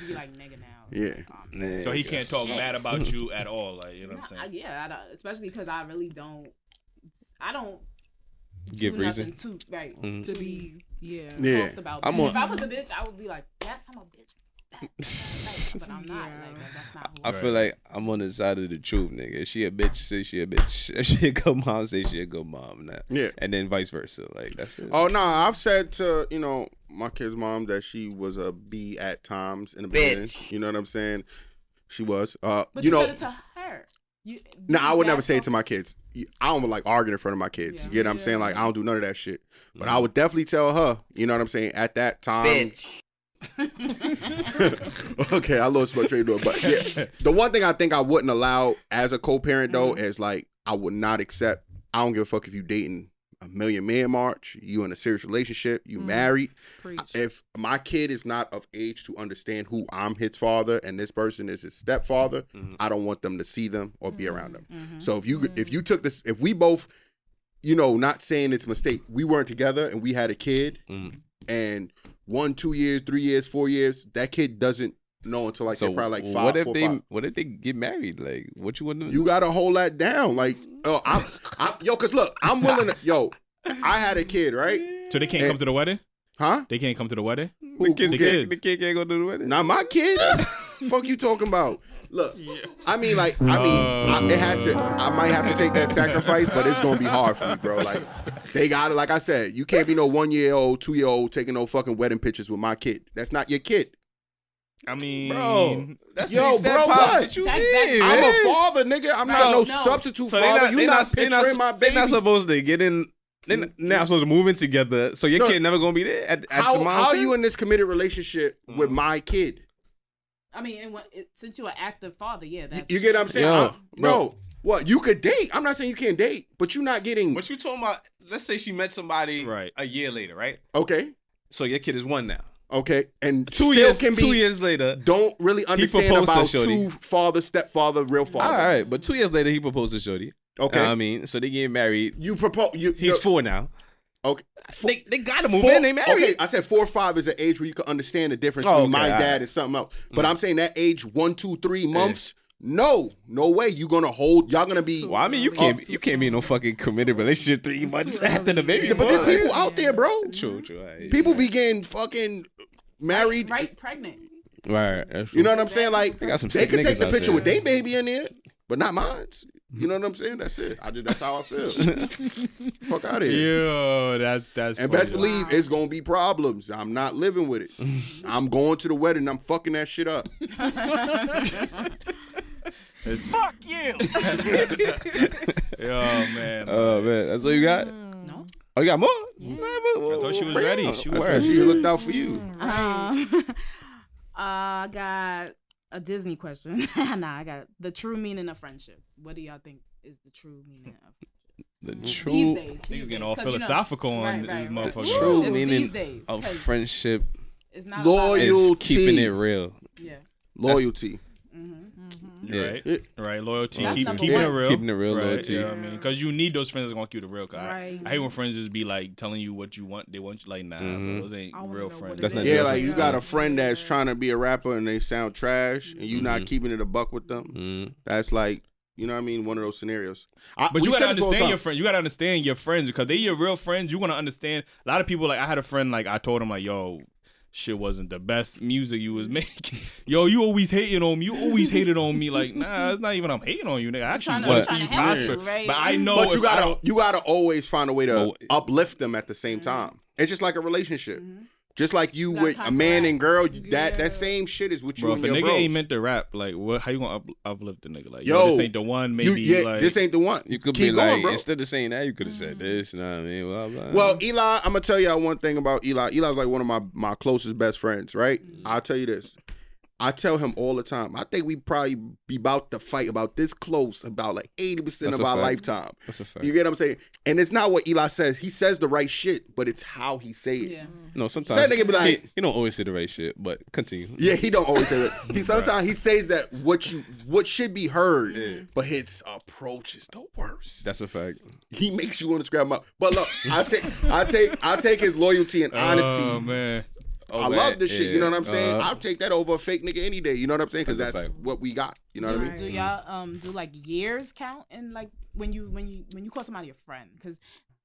He like nigga now. Yeah. Um, Nah. So he can't talk Shit. bad about you at all, like you know nah, what I'm I, saying. yeah, I don't, especially because I really don't. I don't Give do reason. to right Mhm. to To be be, yeah. Yeah. talked about. I'm if a- I was a bitch, I would be like, yes, I'm a bitch. But I'm not. Yeah. Like, that- that's not who I I feel like I'm on the side of the truth, nigga. If she a bitch, say she a bitch. [LAUGHS] If she a good mom, say she a good mom. Nah. Yeah. And then vice versa. Like that's it. Oh no, I've said to you know my kid's mom that she was a B at times in the beginning. You know what I'm saying? She was. Uh, But you you, know, said it to her. You, No, I would never say it to my. my kids. I don't like arguing in front of my kids. Yeah. You get what I'm saying? Like I don't do none of that shit. But Mm-hmm. I would definitely tell her. You know what I'm saying? At that time. [LAUGHS] okay, I lost my train of thought. But yeah, the one thing I think I wouldn't allow as a co-parent though Mm-hmm. is like I would not accept. I don't give a fuck if you dating a million man march. You in a serious relationship. You Mhm. married. Preach. If my kid is not of age to understand who I'm his father and this person is his stepfather, Mhm. I don't want them to see them or be around them. Mhm. So if you if you took this, if we both, you know, not saying it's a mistake, we weren't together and we had a kid, Mm. and one, two years, three years, four years, that kid doesn't know until like so they're probably like five, what if four, they five. what if they get married? Like what you want to You gotta hold that down, like, oh, I'm, I'm, yo, cause look, I'm willing to, yo, I had a kid, right? So they can't And- come to the wedding. Huh? They can't come to the wedding. the kids the can't, the kid can't go to the wedding. Not my kid. [LAUGHS] Fuck you talking about? Look, I mean, like, I mean, I, it has to. I might have to take that sacrifice, but it's gonna be hard for me, bro. Like, they got it. Like I said, you can't be no one year old, two year old taking no fucking wedding pictures with my kid. That's not your kid. I mean, Bro, that's Yo, the bro, what? that you That- mean, that- I'm man. a father, nigga. I'm not no, No. substitute So they father. not, you they not, not, they picturing not, my they baby. not supposed to get in. They not, they not supposed to move in together. So your No. kid never gonna be there at, at how how are you in this committed relationship with Mm. my kid? I mean, and what, it, since you're an active father, yeah, You, that's you get what I'm saying, Yo, I- bro? What you could date? I'm not saying you can't date, but you're not getting What you talking about? Let's say she met somebody Right. a year later, right? okay, So your kid is one now. okay, and Two still years. can be two years later. don't really understand proposed about Shorty. two father, stepfather, real father. All right, but two years later he proposed to Shorty. Okay, I mean, so they get married. you propose. You He's four now. Okay. They they gotta move Four- in. They married. Okay, I said four or five is an age where you can understand the difference Oh, between okay, my all dad right. and something else. But mm. I'm saying that age one, two, three eh. months. No, no way. You gonna hold? Y'all gonna be? Well, I mean, you can't you can't be in no fucking committed relationship three months after the baby. Yeah, but there's people out there, bro. True, true. People yeah. be getting fucking married. right pregnant. right. You know what I'm saying? Like They got some they could take the picture with their baby in there, but not mine. You know what I'm saying? That's it. I just that's how I feel. [LAUGHS] Fuck out of here. Yeah, that's that's. And funny. best believe it's gonna be problems. I'm not living with it. [LAUGHS] I'm going to the wedding. I'm fucking that shit up. [LAUGHS] It's- Fuck you. Yo, man. Oh man, that's all you got. No. Oh, you got more? I thought she was ready. She was Word, ready. she looked out for you. Um, I got a Disney question. [LAUGHS] nah, I got the true meaning of friendship. What do y'all think is the true meaning of friendship? The these true days? Niggas these getting days, all 'cause, you know- philosophical on Right, these right, right. motherfuckers. true meaning these days, of 'cause friendship It's not a lot of- is Loyalty. keeping it real. Yeah. Loyalty. Yeah. Right, right. Loyalty, That's keep, number keeping it one. real, Keeping it real, right, loyalty. Yeah, I mean, because you need those friends that gonna keep it real. 'cause I- Right. I, hate when friends just be like telling you what you want. They want you like, nah, Mhm. those ain't real friends. That's not. Yeah, Yeah. like you got a friend that's trying to be a rapper and they sound trash, and you not Mhm. keeping it a buck with them. Mm. That's like, you know what I mean? One of those scenarios. I, But you gotta said this all the understand your friends. You gotta understand your friends because they your real friends. You wanna understand. A lot of people like I had a friend like I told him like, yo, shit wasn't the best music you was making. [LAUGHS] yo, you always hating on me. You always hated on me. Like, nah, it's not even I'm hating on you, nigga. I actually want to see you to prosper. right? But I know. but you gotta you gotta always find a way to Well, uplift them at the same time. It's just like a relationship. Just like you You gotta with a man and girl, that Yeah. that same shit is what you Bro, and if a your nigga bros. ain't meant to rap, like, what? How you gonna up, uplift the nigga? Like, yo, Yo, this ain't the one. You- Maybe yeah, like this ain't the one. You could Keep be going, like, bro. instead of saying that, you could have said this. You know what I mean? Blah, blah. Well, Eli, I'm gonna tell y'all one thing about Eli. Eli's like one of my my closest best friends, right? Mm-hmm. I'll tell you this. I tell him all the time. I think we probably be about to fight about this close about like 80% of a our fact. lifetime. that's a fact. You get what I'm saying? And it's not what Eli says. He says the right shit, but it's how he say it. Yeah. no, sometimes That nigga be like- he, he don't always say the right shit, but continue. Yeah, he don't always say that. [LAUGHS] He sometimes he says that what you what should be heard, but his approach is the worst. That's a fact. he makes you want to scrap him up. But look, I take I take I take his loyalty and honesty. Oh man, Oh, I love this shit. You know what I'm saying? uh, I'll take that over a fake nigga any day. You know what I'm saying? Because That's that's fact. what we got. You know what I mean? Do y'all um do like years count and like when you when you when you call somebody a friend? Because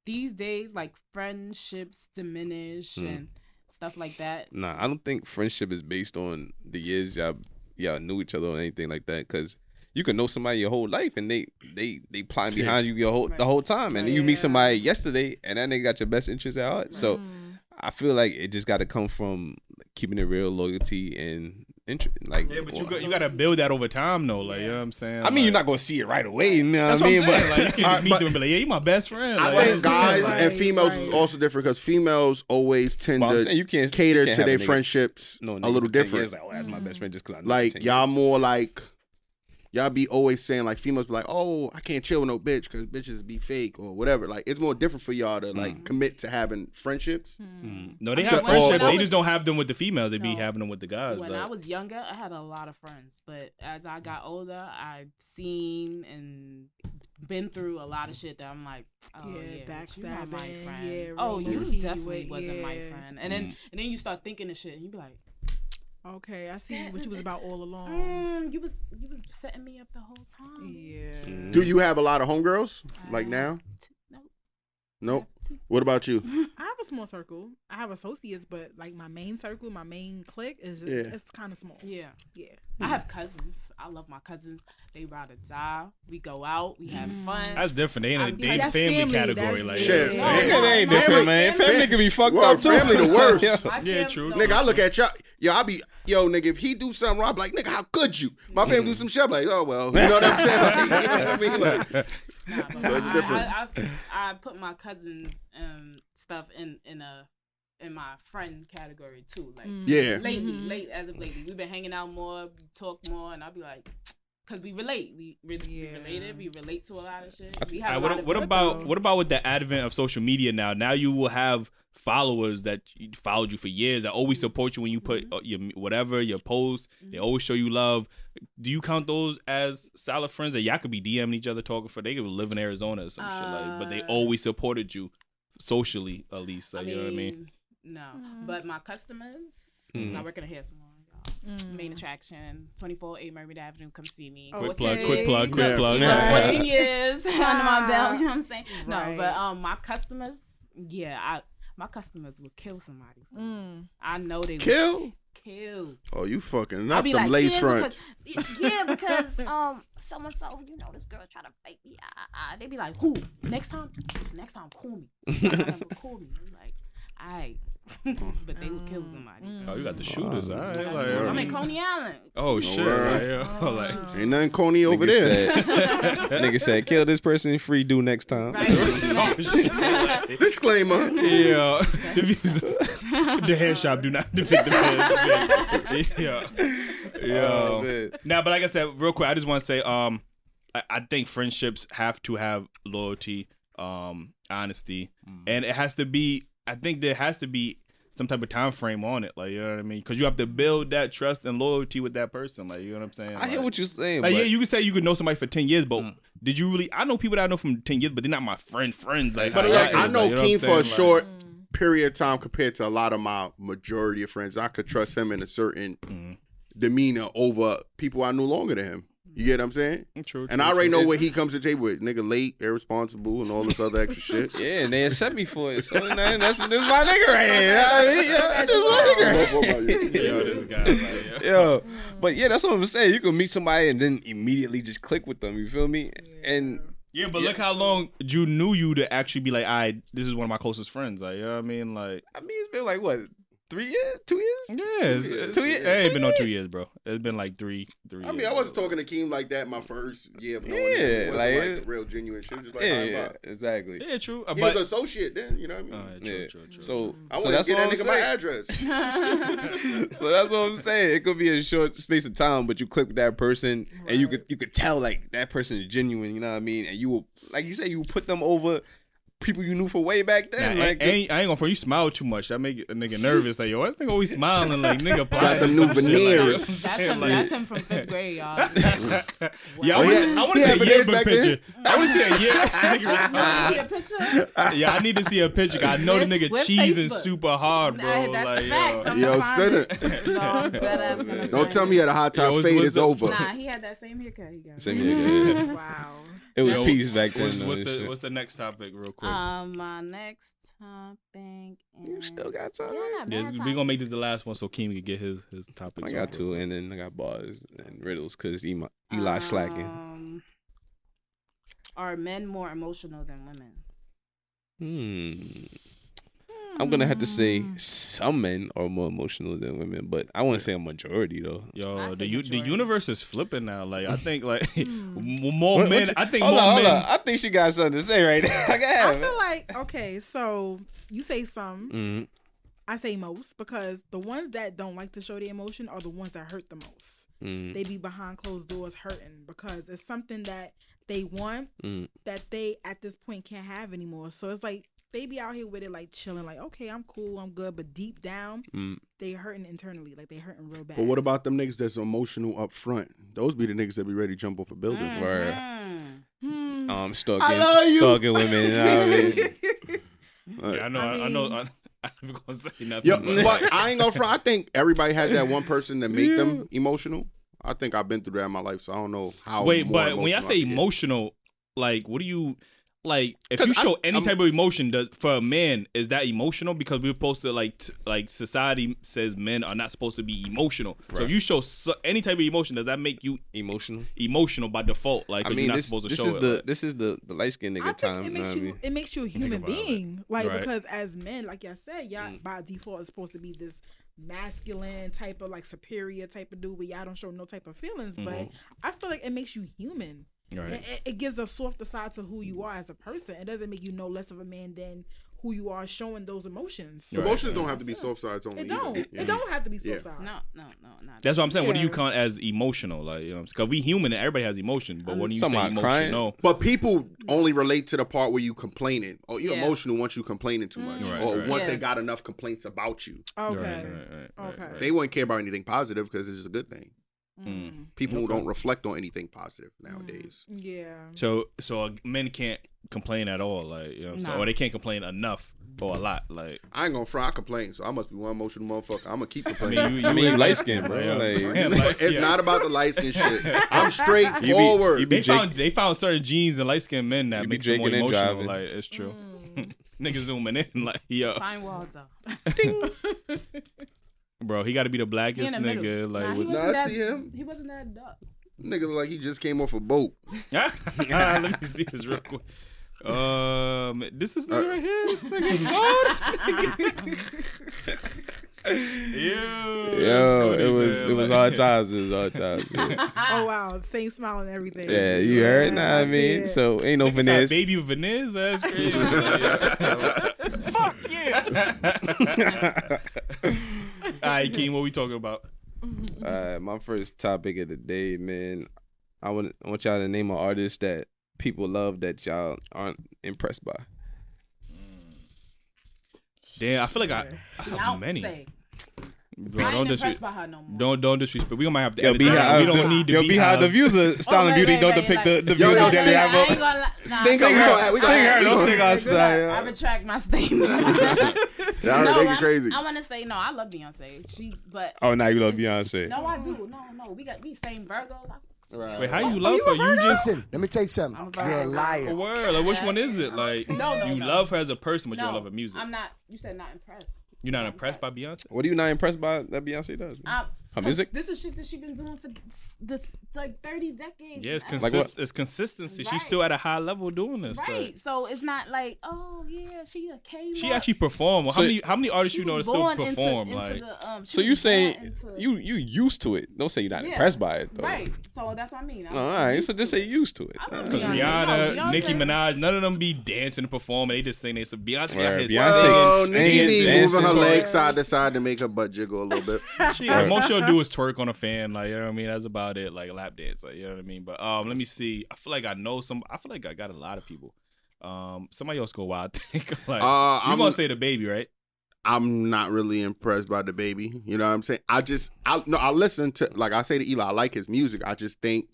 these days like friendships diminish Hmm. and stuff like that. Nah, I don't think friendship is based on the years y'all y'all knew each other or anything like that. Cause you can know somebody your whole life and they they they plotting [LAUGHS] behind you your whole the whole time, and then you meet somebody yesterday and that nigga got your best interest at heart. So I feel like it just got to come from keeping it real, loyalty and interest. Like, yeah, but you got, you gotta build that over time though. Like, you know what I'm saying? I mean, you're not gonna see it right away. You know That's what I mean? what I'm saying. But like, you can't [LAUGHS] meet them and be like, yeah, you my best friend. I Like, think you know what I'm guys saying? and females right. is also different because females always tend But to saying you can't cater you can't to their friendships no, a little different. Years, like, oh, that's my best friend just because I know Like y'all more like y'all be always saying like females be like, oh, I can't chill with no bitch because bitches be fake or whatever. Like it's more different for y'all to like mm. commit to having friendships. Mm. Mm. No, they I have mean, when- friendship. They was- just don't have them with the females. They be having them with the guys. When like- I was younger, I had a lot of friends, but as I got older, I seen and been through a lot of shit that I'm like, oh Yeah, yeah, but you not my friend. yeah, oh, you definitely wait, wasn't my friend. And then and then you start thinking of shit, and you be like, Okay, I see what you was about all along. mm, you was you was setting me up the whole time. Yeah. Do you have a lot of homegirls like now? have Nope. Nope. I have two. What about you? I have a small circle. I have associates, but like my main circle, my main clique is Yeah. it's kind of small. Yeah. Yeah. I have cousins. I love my cousins. They ride or die. We go out. We have fun. That's different. They in a I'm- they that's family, family. category. That's- Like, Shit, Yeah. family- Nigga, they ain't different, family- man. Family can be fucked Word, up too. family the worst. [LAUGHS] My Yeah, true. no, Nigga, I look at y'all. Yo, I be yo, nigga. If he do something wrong, I be like, nigga, how could you? My family do some shit. I'm like, oh well, you know what I'm saying? [LAUGHS] Like, you know what I mean? Like, [LAUGHS] Nah, So it's a I- difference. I, I, I put my cousin um, stuff in in a in my friend category too. Like yeah, lately, Mhm. late as of lately, we've been hanging out more, we talk more, and I'll be like, [TSK] because we relate. We really we Yeah. related. We relate to a lot of shit. We have right, what, of what about girls. what about with the advent of social media now? Now you will have followers that followed you for years that always support you when you put Mm-hmm. uh, your whatever your post. They always show you love. Do you count those as solid friends that y'all could be DMing each other talking for? They could live in Arizona or some shit like, but they Uh, always supported you socially at least. Like, I you know what I mean? No, Mm. but my customers. 'cause I work in a hair salon. y'all. Main attraction, 24 A Mermaid Avenue. Come see me. Quick Okay. plug, quick plug, quick Yeah. plug. Yeah. Right. 14 years [LAUGHS] under my belt. You know what I'm saying? [LAUGHS] No, but um, my customers, yeah, I my customers would kill somebody. Mm. I know they would Kill? kill. Oh, you fucking I'll not be them like, lace yeah, fronts. Because, yeah, [LAUGHS] because um, so and so, you know, this girl try to fight me. Ah, ah, ah. They be like, who? Next time, next time, call me. Next time, call me. I'm like, all right, [LAUGHS] but they would kill somebody. Oh, you got the shooters. All right. I'm Like, in Mm. Coney Island. oh shit. word. Right, yeah. like, Ain't nothing Coney over Nigga there. Said, [LAUGHS] nigga said, kill this person, free do next time. Right? [LAUGHS] oh shit. Disclaimer. Yeah. the views of the hair shop do not depict the man. Yeah. Yeah. Oh, now, but like I said, real quick, I just want to say, um, I, I think friendships have to have loyalty, um, honesty, and it has to be. I think there has to be some type of time frame on it. Like you know what I mean? Because you have to build that trust and loyalty with that person. Like you know what I'm saying? I hear what you're saying, Like but yeah, you can say you could know somebody for ten years, but did you really? I know people that I know from ten years, but they're not my friend friends. Like, But how like, y'all I know like, you what Keem for a? Like- short period of time compared to a lot of my majority of friends. I could trust him in a certain Mm-hmm. demeanor over people I knew longer than him. You get what I'm saying? Mm-hmm. True, And true, I already true. know what he comes to the table with. Nigga late, irresponsible, and all this other extra shit. [LAUGHS] yeah, and they accept me for it. So [LAUGHS] man, that's this my nigga right here. I mean, yeah, this is my nigga right here. Yo, this guy, like, yeah. Yo, but yeah, that's what I'm saying. You can meet somebody and then immediately just click with them. You feel me? And Yeah, but look how long you knew you to actually be like, I this is one of my closest friends. Like, you know what I mean? Like, I mean, it's been like what, three years, two years? yeah, it's, it's, Two years- It ain't two been no two years, bro. It's been like three, three. I mean, years, I wasn't bro. talking to Keem like that my first year of knowing Yeah, him. It like, like, it- real genuine shit. Just like, Yeah, yeah, yeah, exactly. Yeah, true. Uh, He but was associate then, you know what I mean? All right, true, Yeah. true, true. So, I so want that's to what get I'm that nigga my saying. address. [LAUGHS] [LAUGHS] so that's what I'm saying. It could be a short space of time, but you click with that person, and you could you could tell like that person is genuine. You know what I mean? And you will, like you say, you put them over people you knew for way back then. I, like I ain't, I ain't gonna front. You smile too much. That make a nigga nervous. Like, yo, this nigga always smiling. Like, nigga, Got them new veneers. That's him. That's him from fifth [LAUGHS] grade, y'all. [LAUGHS] Yeah, I Oh, want yeah. to I want to had see a yearbook picture. I want to see a year. [LAUGHS] nigga See a picture? Yeah, I need to see a picture. 'cause I know the nigga with cheesing Facebook. super hard, bro. Nah, that's like, a fact. yo. Some- Yo, send it. it. I'm dead Don't tell it. me at a hot top fade what's is over. Nah, he had that same haircut. He got. Same here, yeah. Wow. It was Yo, peace back then. What's, though, what's the shit. what's the next topic, real quick? Um, my next topic. Is... you still got time? Yeah, yeah, we time. gonna make this the last one so Keem can get his his topic. I got two, and then I got bars and riddles because Eli, Eli slacking. Um, are men more emotional than women? Hmm. I'm gonna have to say some men are more emotional than women, but I want to say a majority though. Yo, the u- the universe is flipping now. Like I think like [LAUGHS] more What- what men. you- I think hold more on, hold men. on. I think she got something to say right now. [LAUGHS] I can I have feel it. like okay, so you say some, Mhm. I say most because the ones that don't like to show their emotion are the ones that hurt the most. Mm, They be behind closed doors hurting because it's something that they want mm. that they at this point can't have anymore. So it's like they be out here with it like chilling, like okay, I'm cool, I'm good, but deep down Mm. they hurting internally, like they hurting real bad. But what about them niggas that's emotional up front? Those be the niggas that be ready to jump off a building. Mm. Word. Mhm. Hmm. Um, stalking, I love you. stalking women. You know what I mean? [LAUGHS] Yeah, I know. I, I I know. I, [LAUGHS] I'm gonna say nothing. Yeah, but- but I ain't gonna front. I think everybody had that [LAUGHS] one person that make them emotional. I think I've been through that in my life, so I don't know how. Wait, but when y'all say I emotional, like, what do you like? if you show I- any I'm- type of emotion does, for a man, is that emotional? Because we're supposed to like, t- like society says men are not supposed to be emotional. So if you show so, any type of emotion, does that make you Emotional. emotional by default? Like, I 'cause mean, you're not this, supposed to this show is it. the like- this is the the light skinned I nigga think time. it you know makes what I you mean? it makes you a human about it. being. Like Right. because as men, like y'all said, y'all Mm. by default is supposed to be this masculine type of like superior type of dude where y'all don't show no type of feelings. But Mm-hmm. I feel like it makes you human. Right. It, it- it gives a softer side to who you are as a person. It doesn't make you no less of a man than who you are showing those emotions. Right, Emotions right. don't have to be soft sides only. It don't. either. Yeah. It don't have to be Yeah. soft side. No, no, no, not. That's what I'm saying. What do you Yeah. count as emotional? Like, you know, because we human and everybody has emotion. But when you say Somebody crying? emotional, But people only relate to the part where you complaining. Oh, you're Yeah. emotional once you complaining too much, Right, or right. once Yeah. they got enough complaints about you. Okay. Right, right, right, right, Okay. right. They wouldn't care about anything positive because it's just a good thing. Mm. People Okay. don't reflect on anything positive nowadays. Yeah. So, so uh, men can't complain at all, like you know, what I'm saying? Nah. or they can't complain enough or a lot, like. I ain't gonna front. I complain, so I must be one emotional motherfucker. I'm gonna keep I complaining. mean, you, I mean, you you light skin, bro. you know what I'm Like- saying? [LAUGHS] Like, it's yeah. not about the light skin shit. [LAUGHS] I'm You be- straightforward. you be They Jake- found they found certain genes in light skinned men that You be makes them more emotional. driving. Like it's true. Mm. [LAUGHS] Niggas zooming in like yo, Fine Walter. Bro. He got to be the blackest in the middle. nigga. Like nah, he with, Nah, wasn't I that, see him. He wasn't that dark. Nigga look like he just came off a boat. [LAUGHS] let me see this real quick. Um, this is Uh, nigga right here. This nigga. [LAUGHS] Oh, this nigga. [LAUGHS] Yo, Yo, that's it was man. it was hard times. It was hard times. Yeah, Oh wow, same smile and everything. yeah you heard? Nah, I see mean, it. so ain't no Niggas got finesse. Baby Vanessa, that's crazy. Fuck yeah. [LAUGHS] All right, Keem, what we talking about? [LAUGHS] Uh, my first topic of the day, man. I want I want y'all to name an artist that people love that y'all aren't impressed by. Damn, I feel like I, I have many. Beyonce. Bro, I don't disrespect. impressed by her no more. Don't don't disrespect. We might have to. Yo, edit be that. we uh, don't need to yo, be be the views of Style Oh, and right, Beauty right, don't right, depict like- the, the Yo, views yo, that they Sting, have I ain't up. gonna lie. Sting, we Sting her, don't gonna- stick our I retract my statement. [LAUGHS] Y'all already no, thinking I, crazy. I want to say no. I love Beyonce. She, but Oh, now you love Beyonce. no, I do. No, no, we got we same Virgos. I, Wait, how you love her? You oh, just Listen, let me tell you something. You're a a liar. a word. Like, which one is it? Like, [LAUGHS] No, no, you no. love her as a person, but you don't love her music. I'm not. You said not impressed. You're not impressed by Beyonce? What are you not impressed by that Beyonce does? man? I, Her music? This is shit that she's been doing for this like thirty decades. Yeah, it's, man. Like it's consistency. Right. She's still at a high level doing this. like- Right. So it's not like, oh yeah, she a came. she up. actually performed. Well, So- how many how many artists you know that still born into- perform? into like, the, um, So you was saying into- you you used to it? Don't say you're not Yeah. impressed by it though. right? So that's what I mean. I'm all right. So just say used to it. I Uh, Because Beyonce. Rihanna, No, Nicki Minaj, none of them be dancing and performing. They just sing they some Beyonce. got Word. hits. Beyonce Oh, is Nicki be moving her legs side to side to make her butt jiggle a little bit. [LAUGHS] She, like, most she'll do is twerk on a fan, like you know what I mean. That's about it, like lap dance, like you know what I mean. But um, let me see. I feel like I know some. I feel like I got a lot of people. Um, somebody else go wild. [LAUGHS] I think [LAUGHS] like Uh, you I'm, gonna say DaBaby, right? I'm not really impressed by DaBaby. You know what I'm saying? I just, I no, I listen to like I say to Eli, I like his music. I just think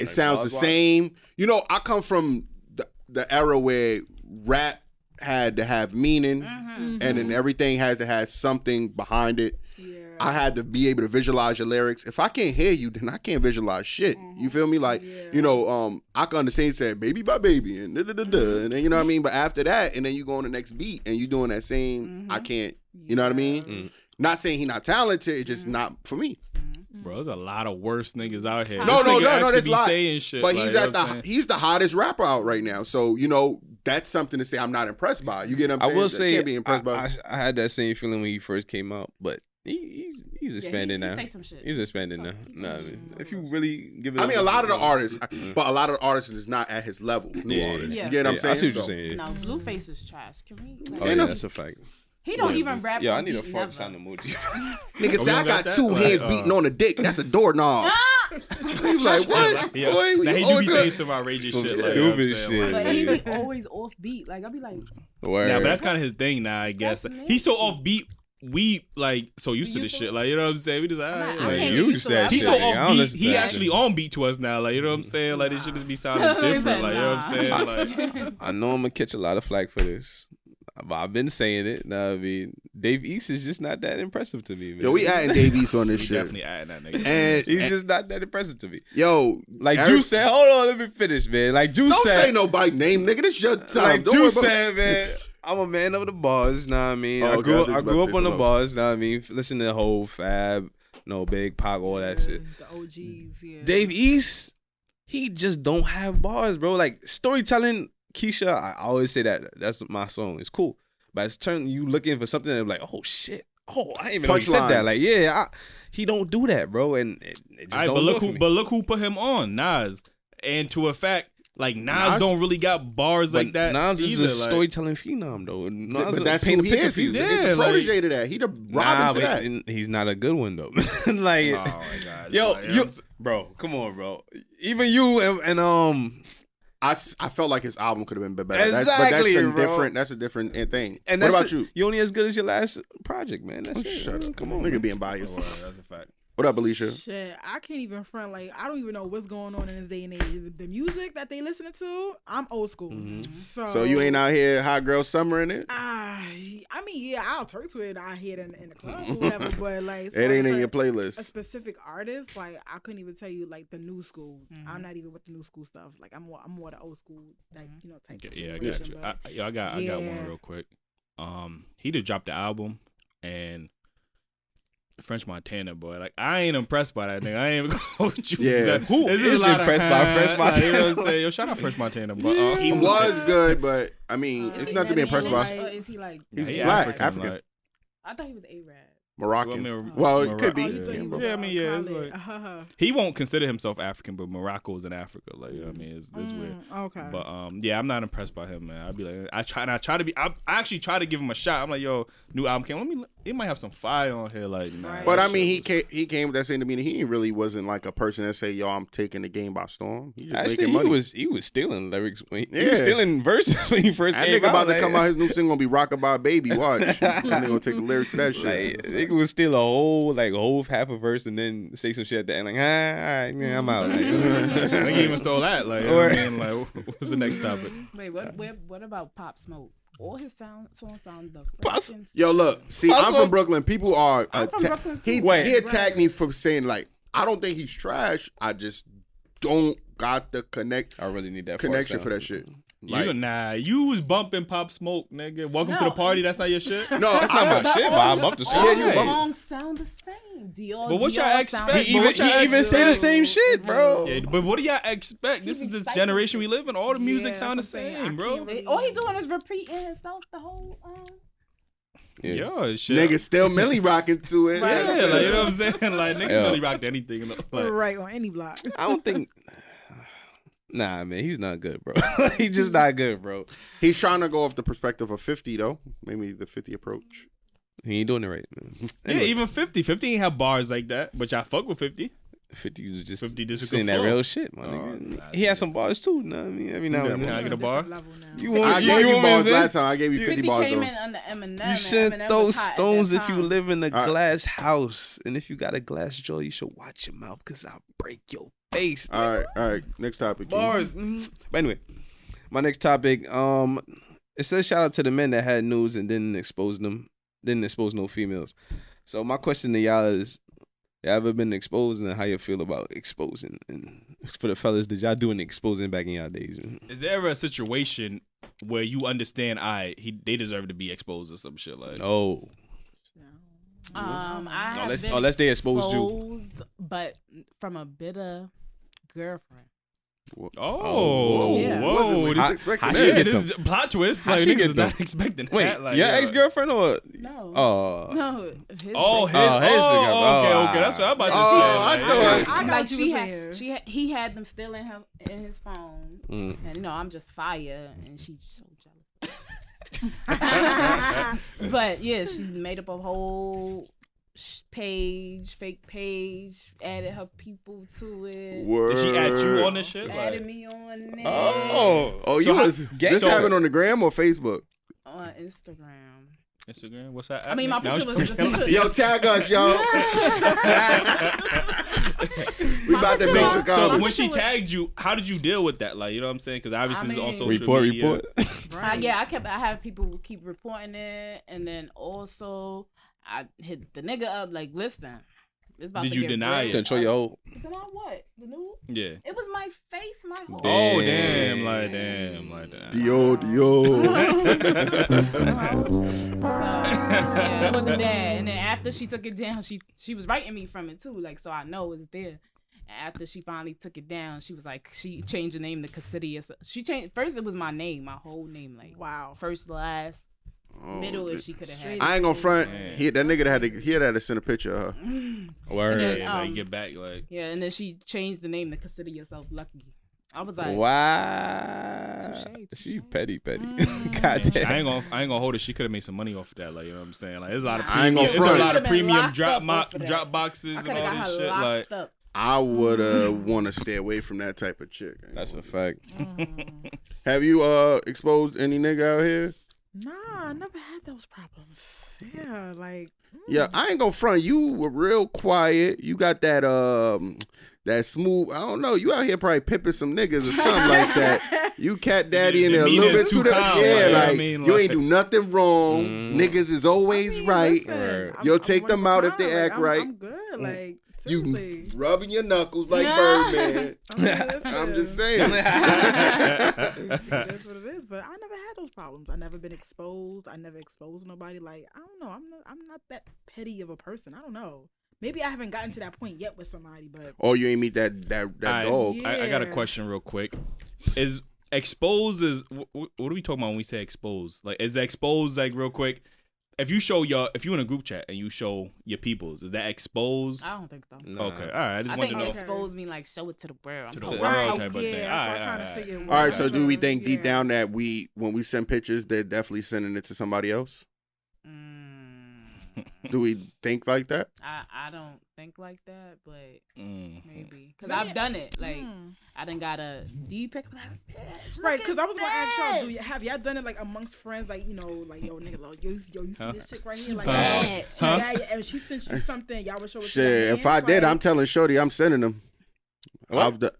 it Like sounds the Buzz Wise? same. You know, I come from the, the era where rap had to have meaning, Mhm. and then everything has to have something behind it. Yeah. I had to be able to visualize your lyrics. If I can't hear you, then I can't visualize shit. You feel me? Like, Yeah. you know, um, I can understand you said baby by baby and da da da da, and then you know what I mean. But after that, and then you go on the next beat and you doing that same, I can't. You know what I mean? Mm. Not saying he not talented, it's just not for me. Bro, there's a lot of worse niggas out here. No, This no, no, no. actually There's a lot. saying shit. But like, he's at the saying? he's the hottest rapper out right now. So you know that's something to say. I'm not impressed by. You get what I'm saying? I will say can't be I, impressed by. I, I had that same feeling when he first came out, but he, he's he's Yeah, expanding he, now. He say some shit. He's expanding now. No, I mean, if you really give it, I mean, a lot of the artists, Mhm. but a lot of the artists is not at his level. New Yeah, artists. yeah. You get what I'm Yeah, saying? I see what So- you're saying. Yeah. No, Blueface is trash. Can we? Like, Oh yeah, no- that's a fact. he don't even rap. Yeah, I need a beat, fuck never. sign emoji. [LAUGHS] Nigga say I got got that? two Like, hands uh, beating on a dick. That's a doorknob. [LAUGHS] [LAUGHS] you like what? Yeah. Boy, now he do be saying some outrageous Some shit. like, you know stupid saying? shit. Like, But he be always off beat. Like I'll be like, Word. Yeah, but that's kind of his thing now, I guess. He's so offbeat. We like so used to You this to shit. Like you know what I'm saying? We just I'm not- yeah, I like, Man, you used used to that that. He's so nigga. I don't offbeat. listen to He actually shit. on beat to us now. Like you know what I'm saying? Like this shit just be sounding [LAUGHS] different. Like you know what I'm saying? Like I know I'm gonna catch a lot of flack for this. But I've been saying it. Now, I mean, Dave East is just not that impressive to me, man. Yo, we adding Dave East on this [LAUGHS] shit. definitely adding that nigga. And, He's and- just not that impressive to me. yo, Like Eric- Juice said, hold on, let me finish, man. Like Juice Don't said, say nobody name, nigga. This your time. like Don't worry Juice about- said, [LAUGHS] man. I'm a man of the bars, know what I mean? Oh, I okay, I grew up, I grew up on the something bars, know what I mean? Listen to the whole Fab, no Big Pac, all that shit. The OGs, yeah. Dave East, he just don't have bars, bro. Like storytelling, Keisha, I always say that that's my song. It's cool, but it's turn you looking for something that like, oh shit, oh I didn't even know he said that. Like, yeah, I, he don't do that, bro. And it, it just All right, don't but do look who me. but look who put him on, Nas. And to a fact, like Nas, Nas- don't really got bars like that. Nas is either, a like- storytelling phenom, though. Nas but will that's paint who he picture is. He's you. the, Yeah, the like- protege to that. He the Nah, to that. he's not a good one though. [LAUGHS] like, Oh my god, yo, like, you, bro, come on, bro. Even you and, and um, I felt like his album could have been better. That's, but that's a bro. different. That's a different uh, thing. and what about it. you? You only as good as your last project, man. That's Oh, it. shut man. up. Come on, Nigga man. being biased. Well, that's a fact. What up, Alicia? Shit, I can't even front. Like, I don't even know what's going on in this day and age. The- The music that they listening to, I'm old school. Mhm. So, So you ain't out here hot girl summer in it? Ah, I mean, yeah, I'll turn to it. I hear it in, in the club or whatever. [LAUGHS] But like, It ain't as, in your playlist. a specific artist, like I couldn't even tell you like the new school. Mhm. I'm not even with the new school stuff. Like I'm more, I'm more the old school, like you know, type. of Yeah, I got generation, you. but- I, yo, I got I got one real quick. Um, he just dropped the album and French Montana boy. Like I ain't impressed by that nigga. I ain't even [LAUGHS] gonna choose Yeah. that. Who This is a lot of impressed by huh, French [LAUGHS] like, you know what I'm Montana? saying? Yo, shout out French Montana, but uh, He was good, but I mean, Uh, it's not to be impressed by. Asian? Or is he like? He's he black, African. Like, I thought he was Arab. Moroccan. Well, I mean, Well, it could Oh, be. you Yeah, thought he bro. was, Yeah, I mean, yeah, it's like- [LAUGHS] Uh-huh. he won't consider himself African, but Morocco's in Africa. Like, you know what I mean, it's, it's weird. Mm, Okay. But um, yeah, I'm not impressed by him, man. I'd be like, I try and I try to be. I, I actually try to give him a shot. I'm like, yo, new album came. Let me. It might have some fire on here. Like, nah, Right. But I mean, he shit came, he came with that same demeanor. He really wasn't like a person that say, "Yo, I'm taking the game by storm." He just Actually, making he was he was stealing lyrics. When he, he was stealing verses when he first that came nigga out. about to come out. His new single gonna be "Rockabye Baby." Watch. [LAUGHS] that nigga gonna take the lyrics to that shit. Like nigga would steal a whole like whole half a verse and then say some shit at the end like ah, all right, yeah, I'm out. Like, [LAUGHS] [LAUGHS] Nigga even stole that. Like, you know what I mean, like, what's the next topic? Wait, what? What, what about Pop Smoke? All his sound songs sound the Pop- freaking- Yo, look. See, I'm from Brooklyn. People are. I'm from atta- Brooklyn, he too. he Wait. attacked me for saying like I don't think he's trash. I just don't got the connect I really need that connection fart for that shit. Like, you nah, you was bumping Pop Smoke, nigga. Welcome to the party. That's not your shit. no, That's not I- my shit, but I bumped the song. all Yeah, you his bump- songs sound the same. Dior, But what Dior y'all sound expect? the He same. even, what y'all he even say the same shit, bro. Yeah, but what do y'all expect? This He's is the generation we live in. All the music Yeah, sound the that's saying. same, bro. really- All he doing is repeating himself the whole. Um, Yeah. Yo, shit. nigga still Millie rocking to it. [LAUGHS] Right. Yeah, like you know what I'm saying. [LAUGHS] Like nigga Yeah. really rocked anything. Like, right on any block. I don't think. [LAUGHS] Nah, man, he's not good, bro. [LAUGHS] he's just not good, bro. He's trying to go off the perspective of 50 though. Maybe the 50 approach. He ain't doing it right, man. [LAUGHS] yeah, even 50. 50 ain't have bars like that, but y'all fuck with 50. 50 was just 50 just a saying that real shit, my Oh, nigga. nah, he had some bars too. Know what I mean, every now Yeah, and Can I get a bar? You want, I you, gave you want bars say? last time. I gave you 50, 50 bars came though. in under Eminem. You shouldn't Eminem throw was hot at stones if you live in a glass house. And if you got a glass jaw, you should watch your mouth because I'll break your face. All right, all right. Next topic. Keith. Bars. mhm. But anyway, my next topic. Um, it says shout out to the men that had news and didn't expose them, didn't expose no females. So my question to y'all is, have you ever been exposed and how you feel about exposing? And [LAUGHS] for the fellas, did y'all do any exposing back in y'all days? Is there ever a situation where you understand I he they deserve to be exposed or some shit like No. Um, I have Unless- been unless they exposed you. but from a bitter girlfriend. Oh, Oh, yeah. whoa! Wasn't we This, I- expecting I that? yeah, get this is plot twist. How Like she niggas get is not [LAUGHS] expecting Wait, that. Like, your yo. ex girlfriend or? No, Oh. no, his Oh, ex- his, Oh, his oh, nigga. okay, Oh, okay. That's what I'm about to oh, say. I like, thought- I got like you she had, she had, he had them still in her in his phone, Mm. and you know I'm just fire, and she's so jealous. [LAUGHS] [LAUGHS] but yeah, she made up a whole sh- page, fake page, added her people to it, Did she add you on this shit? added Like, me on there Oh. Oh, So you how- was Gang- this so- happened on the gram or Facebook? on Instagram. Instagram. What's that? I mean, my picture Now was I'm the picture. Yo, tag us, yo. [LAUGHS] we about to picture make was- some So when she tagged you, how did you deal with that? Like, you know what I'm saying? Because obviously I it's on social Report, media. report. Uh, yeah, I kept. I have people who keep reporting it, and then also I hit the nigga up like, listen, it's about Did to you deny real. it? Control your whole. Deny what? The new? Yeah. It was my face, my whole. Oh Damn. damn! Like damn! Like damn. [LAUGHS] Dio, [LAUGHS] [LAUGHS] Dio. So, yeah, it wasn't bad. And then after she took it down, she she was writing me from it too, like so I know it's there. After she finally took it down, she was like, she changed the name to Cassidia. She changed first. It was my name, my whole name, like Wow. first, last, middle. If she could have had. I ain't gonna front. Man. He, that nigga that had to, he had to send a picture of her. Word. And then, Yeah, like um, get back, like Yeah, and then she changed the name to consider yourself lucky. I was like, Wow. Touche, She petty, petty. Mm. [LAUGHS] God I damn. ain't gonna I ain't gonna hold it. She could have made some money off of that. Like you know what I'm saying. Like there's a lot of Nah. I ain't premium, gonna it's a lot of premium drop mo- off of that. drop boxes I and all this shit. Like up. I would uh want to stay away from that type of chick. That's a fact. Mm. Have you uh exposed any nigga out here? Nah, I never had those problems. Yeah, like mm. Yeah, I ain't gonna front. You were real quiet. You got that um that smooth. I don't know. You out here probably pimping some niggas or something like that. [LAUGHS] You cat daddy in there a little bit too. too calm, yeah, like, like, I mean, you ain't do nothing wrong. Mm. Niggas is always I mean, right. listen, Right. You'll I'm take one them out if they kind, like, act I'm- right. I'm good. Like You seriously. rubbing your knuckles like Yeah. Birdman. [LAUGHS] I mean, I'm just saying. [LAUGHS] That's what it is. But I never had those problems. I never been exposed. I never exposed nobody. Like I don't know. I'm not. I'm not that petty of a person. I don't know. Maybe I haven't gotten to that point yet with somebody. But oh, you ain't meet that that that Alright. dog. I, I got a question real quick. Is expose is wh- wh- what are we talking about when we say expose? Like is expose like real quick? If you show your if you in a group chat and you show your peoples, is that exposed? I don't think so. Nah. Okay, all right. I just I wanted think to know. Okay. expose me like show it to the world. I'm To the talking world about- type of yeah, thing. that's Alright, what I kind of alright, figured. All right, so do we Yeah. think deep down that we when we send pictures, they're definitely sending it to somebody else? Mm, [LAUGHS] Do we think like that? I I don't think like that, but Mm. maybe because Let I've done it. Like Hmm. I done got a D pick. Like, Right, because I was gonna ask y'all, do this." you, have y'all done it like amongst friends, like you know, like yo nigga, like, yo, yo, you see Huh? this chick right here, like, Huh? yeah, Huh? yeah, yeah, and she sent you something, y'all would show Shit, if I mans, did, I'm telling Shorty, I'm sending them. What? I've done.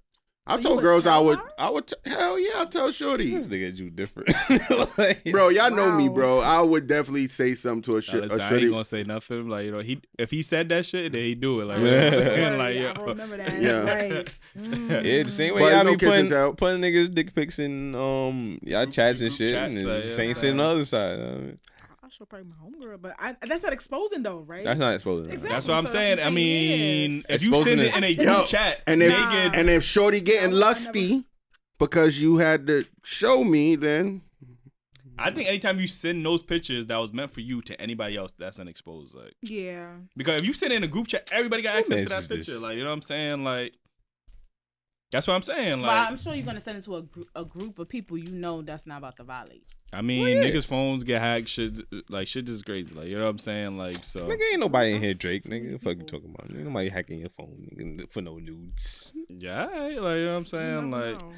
I So told girls I would. her? I would. T- hell yeah, I tell Shorty. This nigga you different. [LAUGHS] Like- Bro, y'all know me, bro. I would definitely say something to a, sh- Now, a listen, I ain't gonna say nothing. Like you know, he if he said that shit, then he do it. Like you know what Yeah. like yeah. I remember that. Yeah. Right. [LAUGHS] Mm. Yeah, the same way But y'all no be putting, tell. putting niggas dick pics in um y'all chats and group shit, chats, and it's like, the yeah, same I'm shit on the other side. I mean, I'll show probably my homegirl, but I, that's not exposing though, right? that's not exposing. Exactly. That's what I'm So saying. I what I'm mean, if you Exposing send it it. in a group Yo, chat, and if naked, and if Shorty getting No, I lusty because you had to show me, then I think anytime you send those pictures that was meant for you to anybody else, that's an exposed. Like Yeah. because if you send it in a group chat, everybody got Who access to that that is this? picture. Like you know what I'm saying? Like that's what I'm saying. But Like I'm sure you're gonna send it to a, gr- a group of people you know that's not about to violate. I mean, Well, yeah. niggas' phones get hacked. Shit, like shit, just crazy. Like you know what I'm saying? Like so. Nigga, ain't nobody in here, Drake. Nigga, many what fuck you talking about? Ain't nobody hacking your phone nigga, for no nudes. Yeah, like you know what I'm saying? Like know.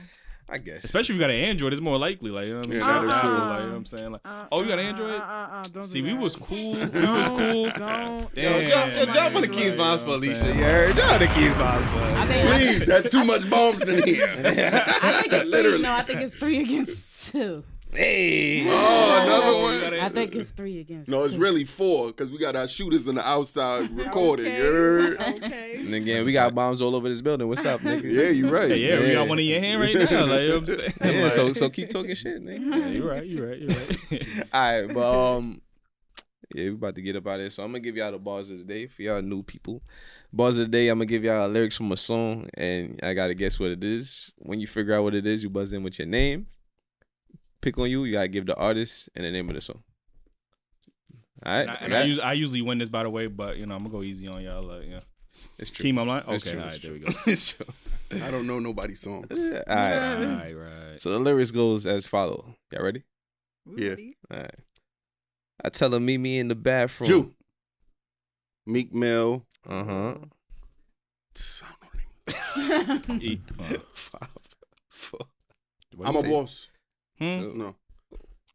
I guess. especially if you got an Android, it's more likely. Like you know what I mean? Yeah, Shout that out is to true. Apple, Like you know what I'm saying? Like Uh, oh, you got uh, an Android? Uh, uh, uh, don't See, do we was cool. We was cool. Don't. Damn. Yo, jump, on the keys you bombs for Alicia. saying? You heard? Jump on the keys bombs I for. think please, that's too much bombs in here. [LAUGHS] I think it's three. Literally. No, I think it's three against two. Hey. [LAUGHS] Oh, another one. I think it's three against. No, it's two. really four because we got our shooters on the outside [LAUGHS] recording. Okay. You? Okay. And again, we [LAUGHS] got bombs all over this building. What's up, nigga? Yeah, you right. Yeah, yeah, we got one in your hand right now. Like you know what I'm saying? Yeah, Like- so so keep talking shit, nigga. Yeah, you're right. You're right. You're right. All right, but um, yeah, we about to get up out of here. So I'm gonna give y'all the bars of the day for y'all new people. Bars of the day, I'm gonna give y'all lyrics from a song, and I gotta guess what it is. When you figure out what it is, you buzz in with your name. Pick on you. You gotta give the artist and the name of the song. All right, and I, and I, usually, I usually win this, by the way, but you know I'm gonna go easy on y'all. Like, yeah. it's true. Keem, I'm like, okay, true, all it's right, there we go. [LAUGHS] it's true. I don't know nobody's song. All right. right, right. So the lyrics goes as follow. Y'all ready? We Yeah. ready? All right. I tell her meet me in the bathroom. Jew. Meek Mill. Uh huh. [LAUGHS] [LAUGHS] Five, four. I'm a boss. Hmm? No,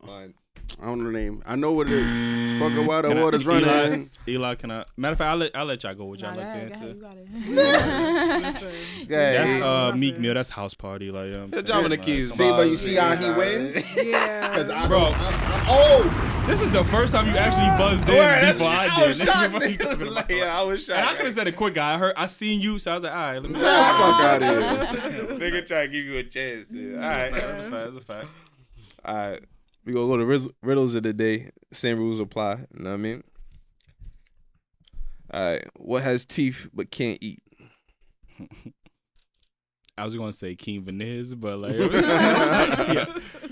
Fine. I don't know the name. I know what it is. Fucking while the Can I- water's Eli, running. Eli, can I? Matter of fact, I'll let, I'll let y'all go. What y'all Nah, like go ahead, to go answer? ahead, you got it. [LAUGHS] Yeah, That's yeah. uh, Meek Mill. That's house party. Like, you know what I'm Just saying? the Like, keys. come See, but you see how he wins? [LAUGHS] Yeah. Cause I Bro. I'm, I'm, oh, This is the first time you actually buzzed in Word, before I I did. [LAUGHS] was shocked, what you nigga. talking about? Like, yeah, I was shocked. And I could have said it quick. guy. I heard, I seen you, so I was like, all right, let me. Fuck out of here. Nigga try to give you a chance. Yeah. All right. That's a fact. That's a fact. All right. We gonna go to riz- riddles of the day. Same rules apply. You know what I mean? All right. What has teeth but can't eat? [LAUGHS] I was gonna say King Veneers, but like, [LAUGHS] [LAUGHS] yeah.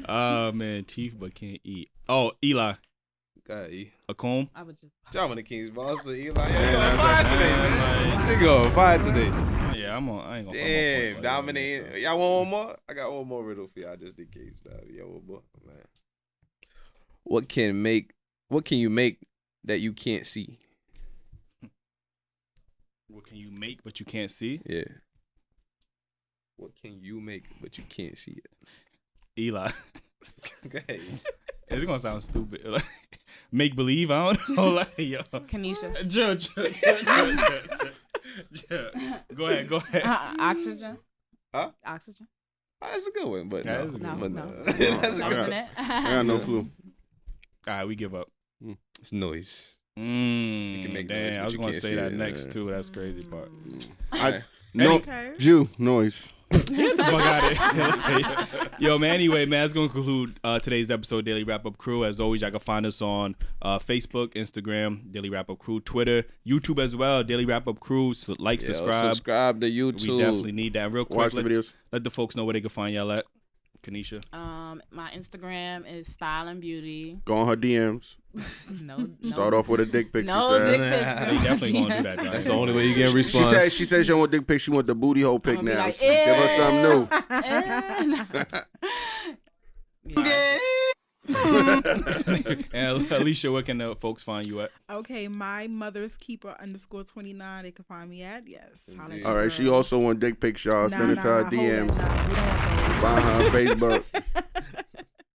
Oh man, teeth but can't eat. Oh, Eli, Go ahead, E. a comb. I was just. Drop on the Kings, boss. But Eli, Yeah, yeah, that's fire today, man. man. Nigga, on fire today. Yeah, I'm on. I ain't gonna. Damn, up dominating. Y'all want one more? I got one more riddle for y'all just in case. Nah, Y'all want more? Man. What can make? What can you make that you can't see? What can you make but you can't see? Yeah. What can you make but you can't see it? Eli. [LAUGHS] [LAUGHS] Okay. It's gonna sound stupid. [LAUGHS] Like, make believe. I don't know. Like yo. Kanisha. Joe, [LAUGHS] Go ahead. Go [LAUGHS] ahead. Uh, oxygen. Huh? Oxygen. Oh, that's a good one, but That no, is a good No, but no. no. [LAUGHS] that's a I good one. I got no clue. All right, we give up. It's noise. Mm, can make damn, but I was gonna say that next too. That's crazy part. I, no, Okay. Jew noise. Get the fuck out of here. [LAUGHS] Yo, man, anyway, man, that's going to conclude uh, today's episode, Daily Wrap Up Crew. As always, y'all can find us on uh, Facebook, Instagram, Daily Wrap Up Crew, Twitter, YouTube as well, Daily Wrap Up Crew. So like, Yo, subscribe. subscribe to YouTube. We definitely need that. Real quick, Watch the videos. let the folks know where they can find y'all at. Kanisha. Um, my Instagram is Style and Beauty. Go on her DMs. [LAUGHS] No, no Start off with a dick pic. No she said. dick They pics. definitely going to do that. [LAUGHS] John. That's the only way you get a She response. said she said she don't want dick pic. She want the booty hole pic now. like, Give her something new. [LAUGHS] Mm. [LAUGHS] and Alicia, where can the folks find you at? Okay, my mother's keeper underscore twenty nine. They can find me at yes. Holla at All she also want dick pics, y'all. Nah, Send it nah, to her nah, DMs. nah, we don't want those. Find her on [LAUGHS] Facebook.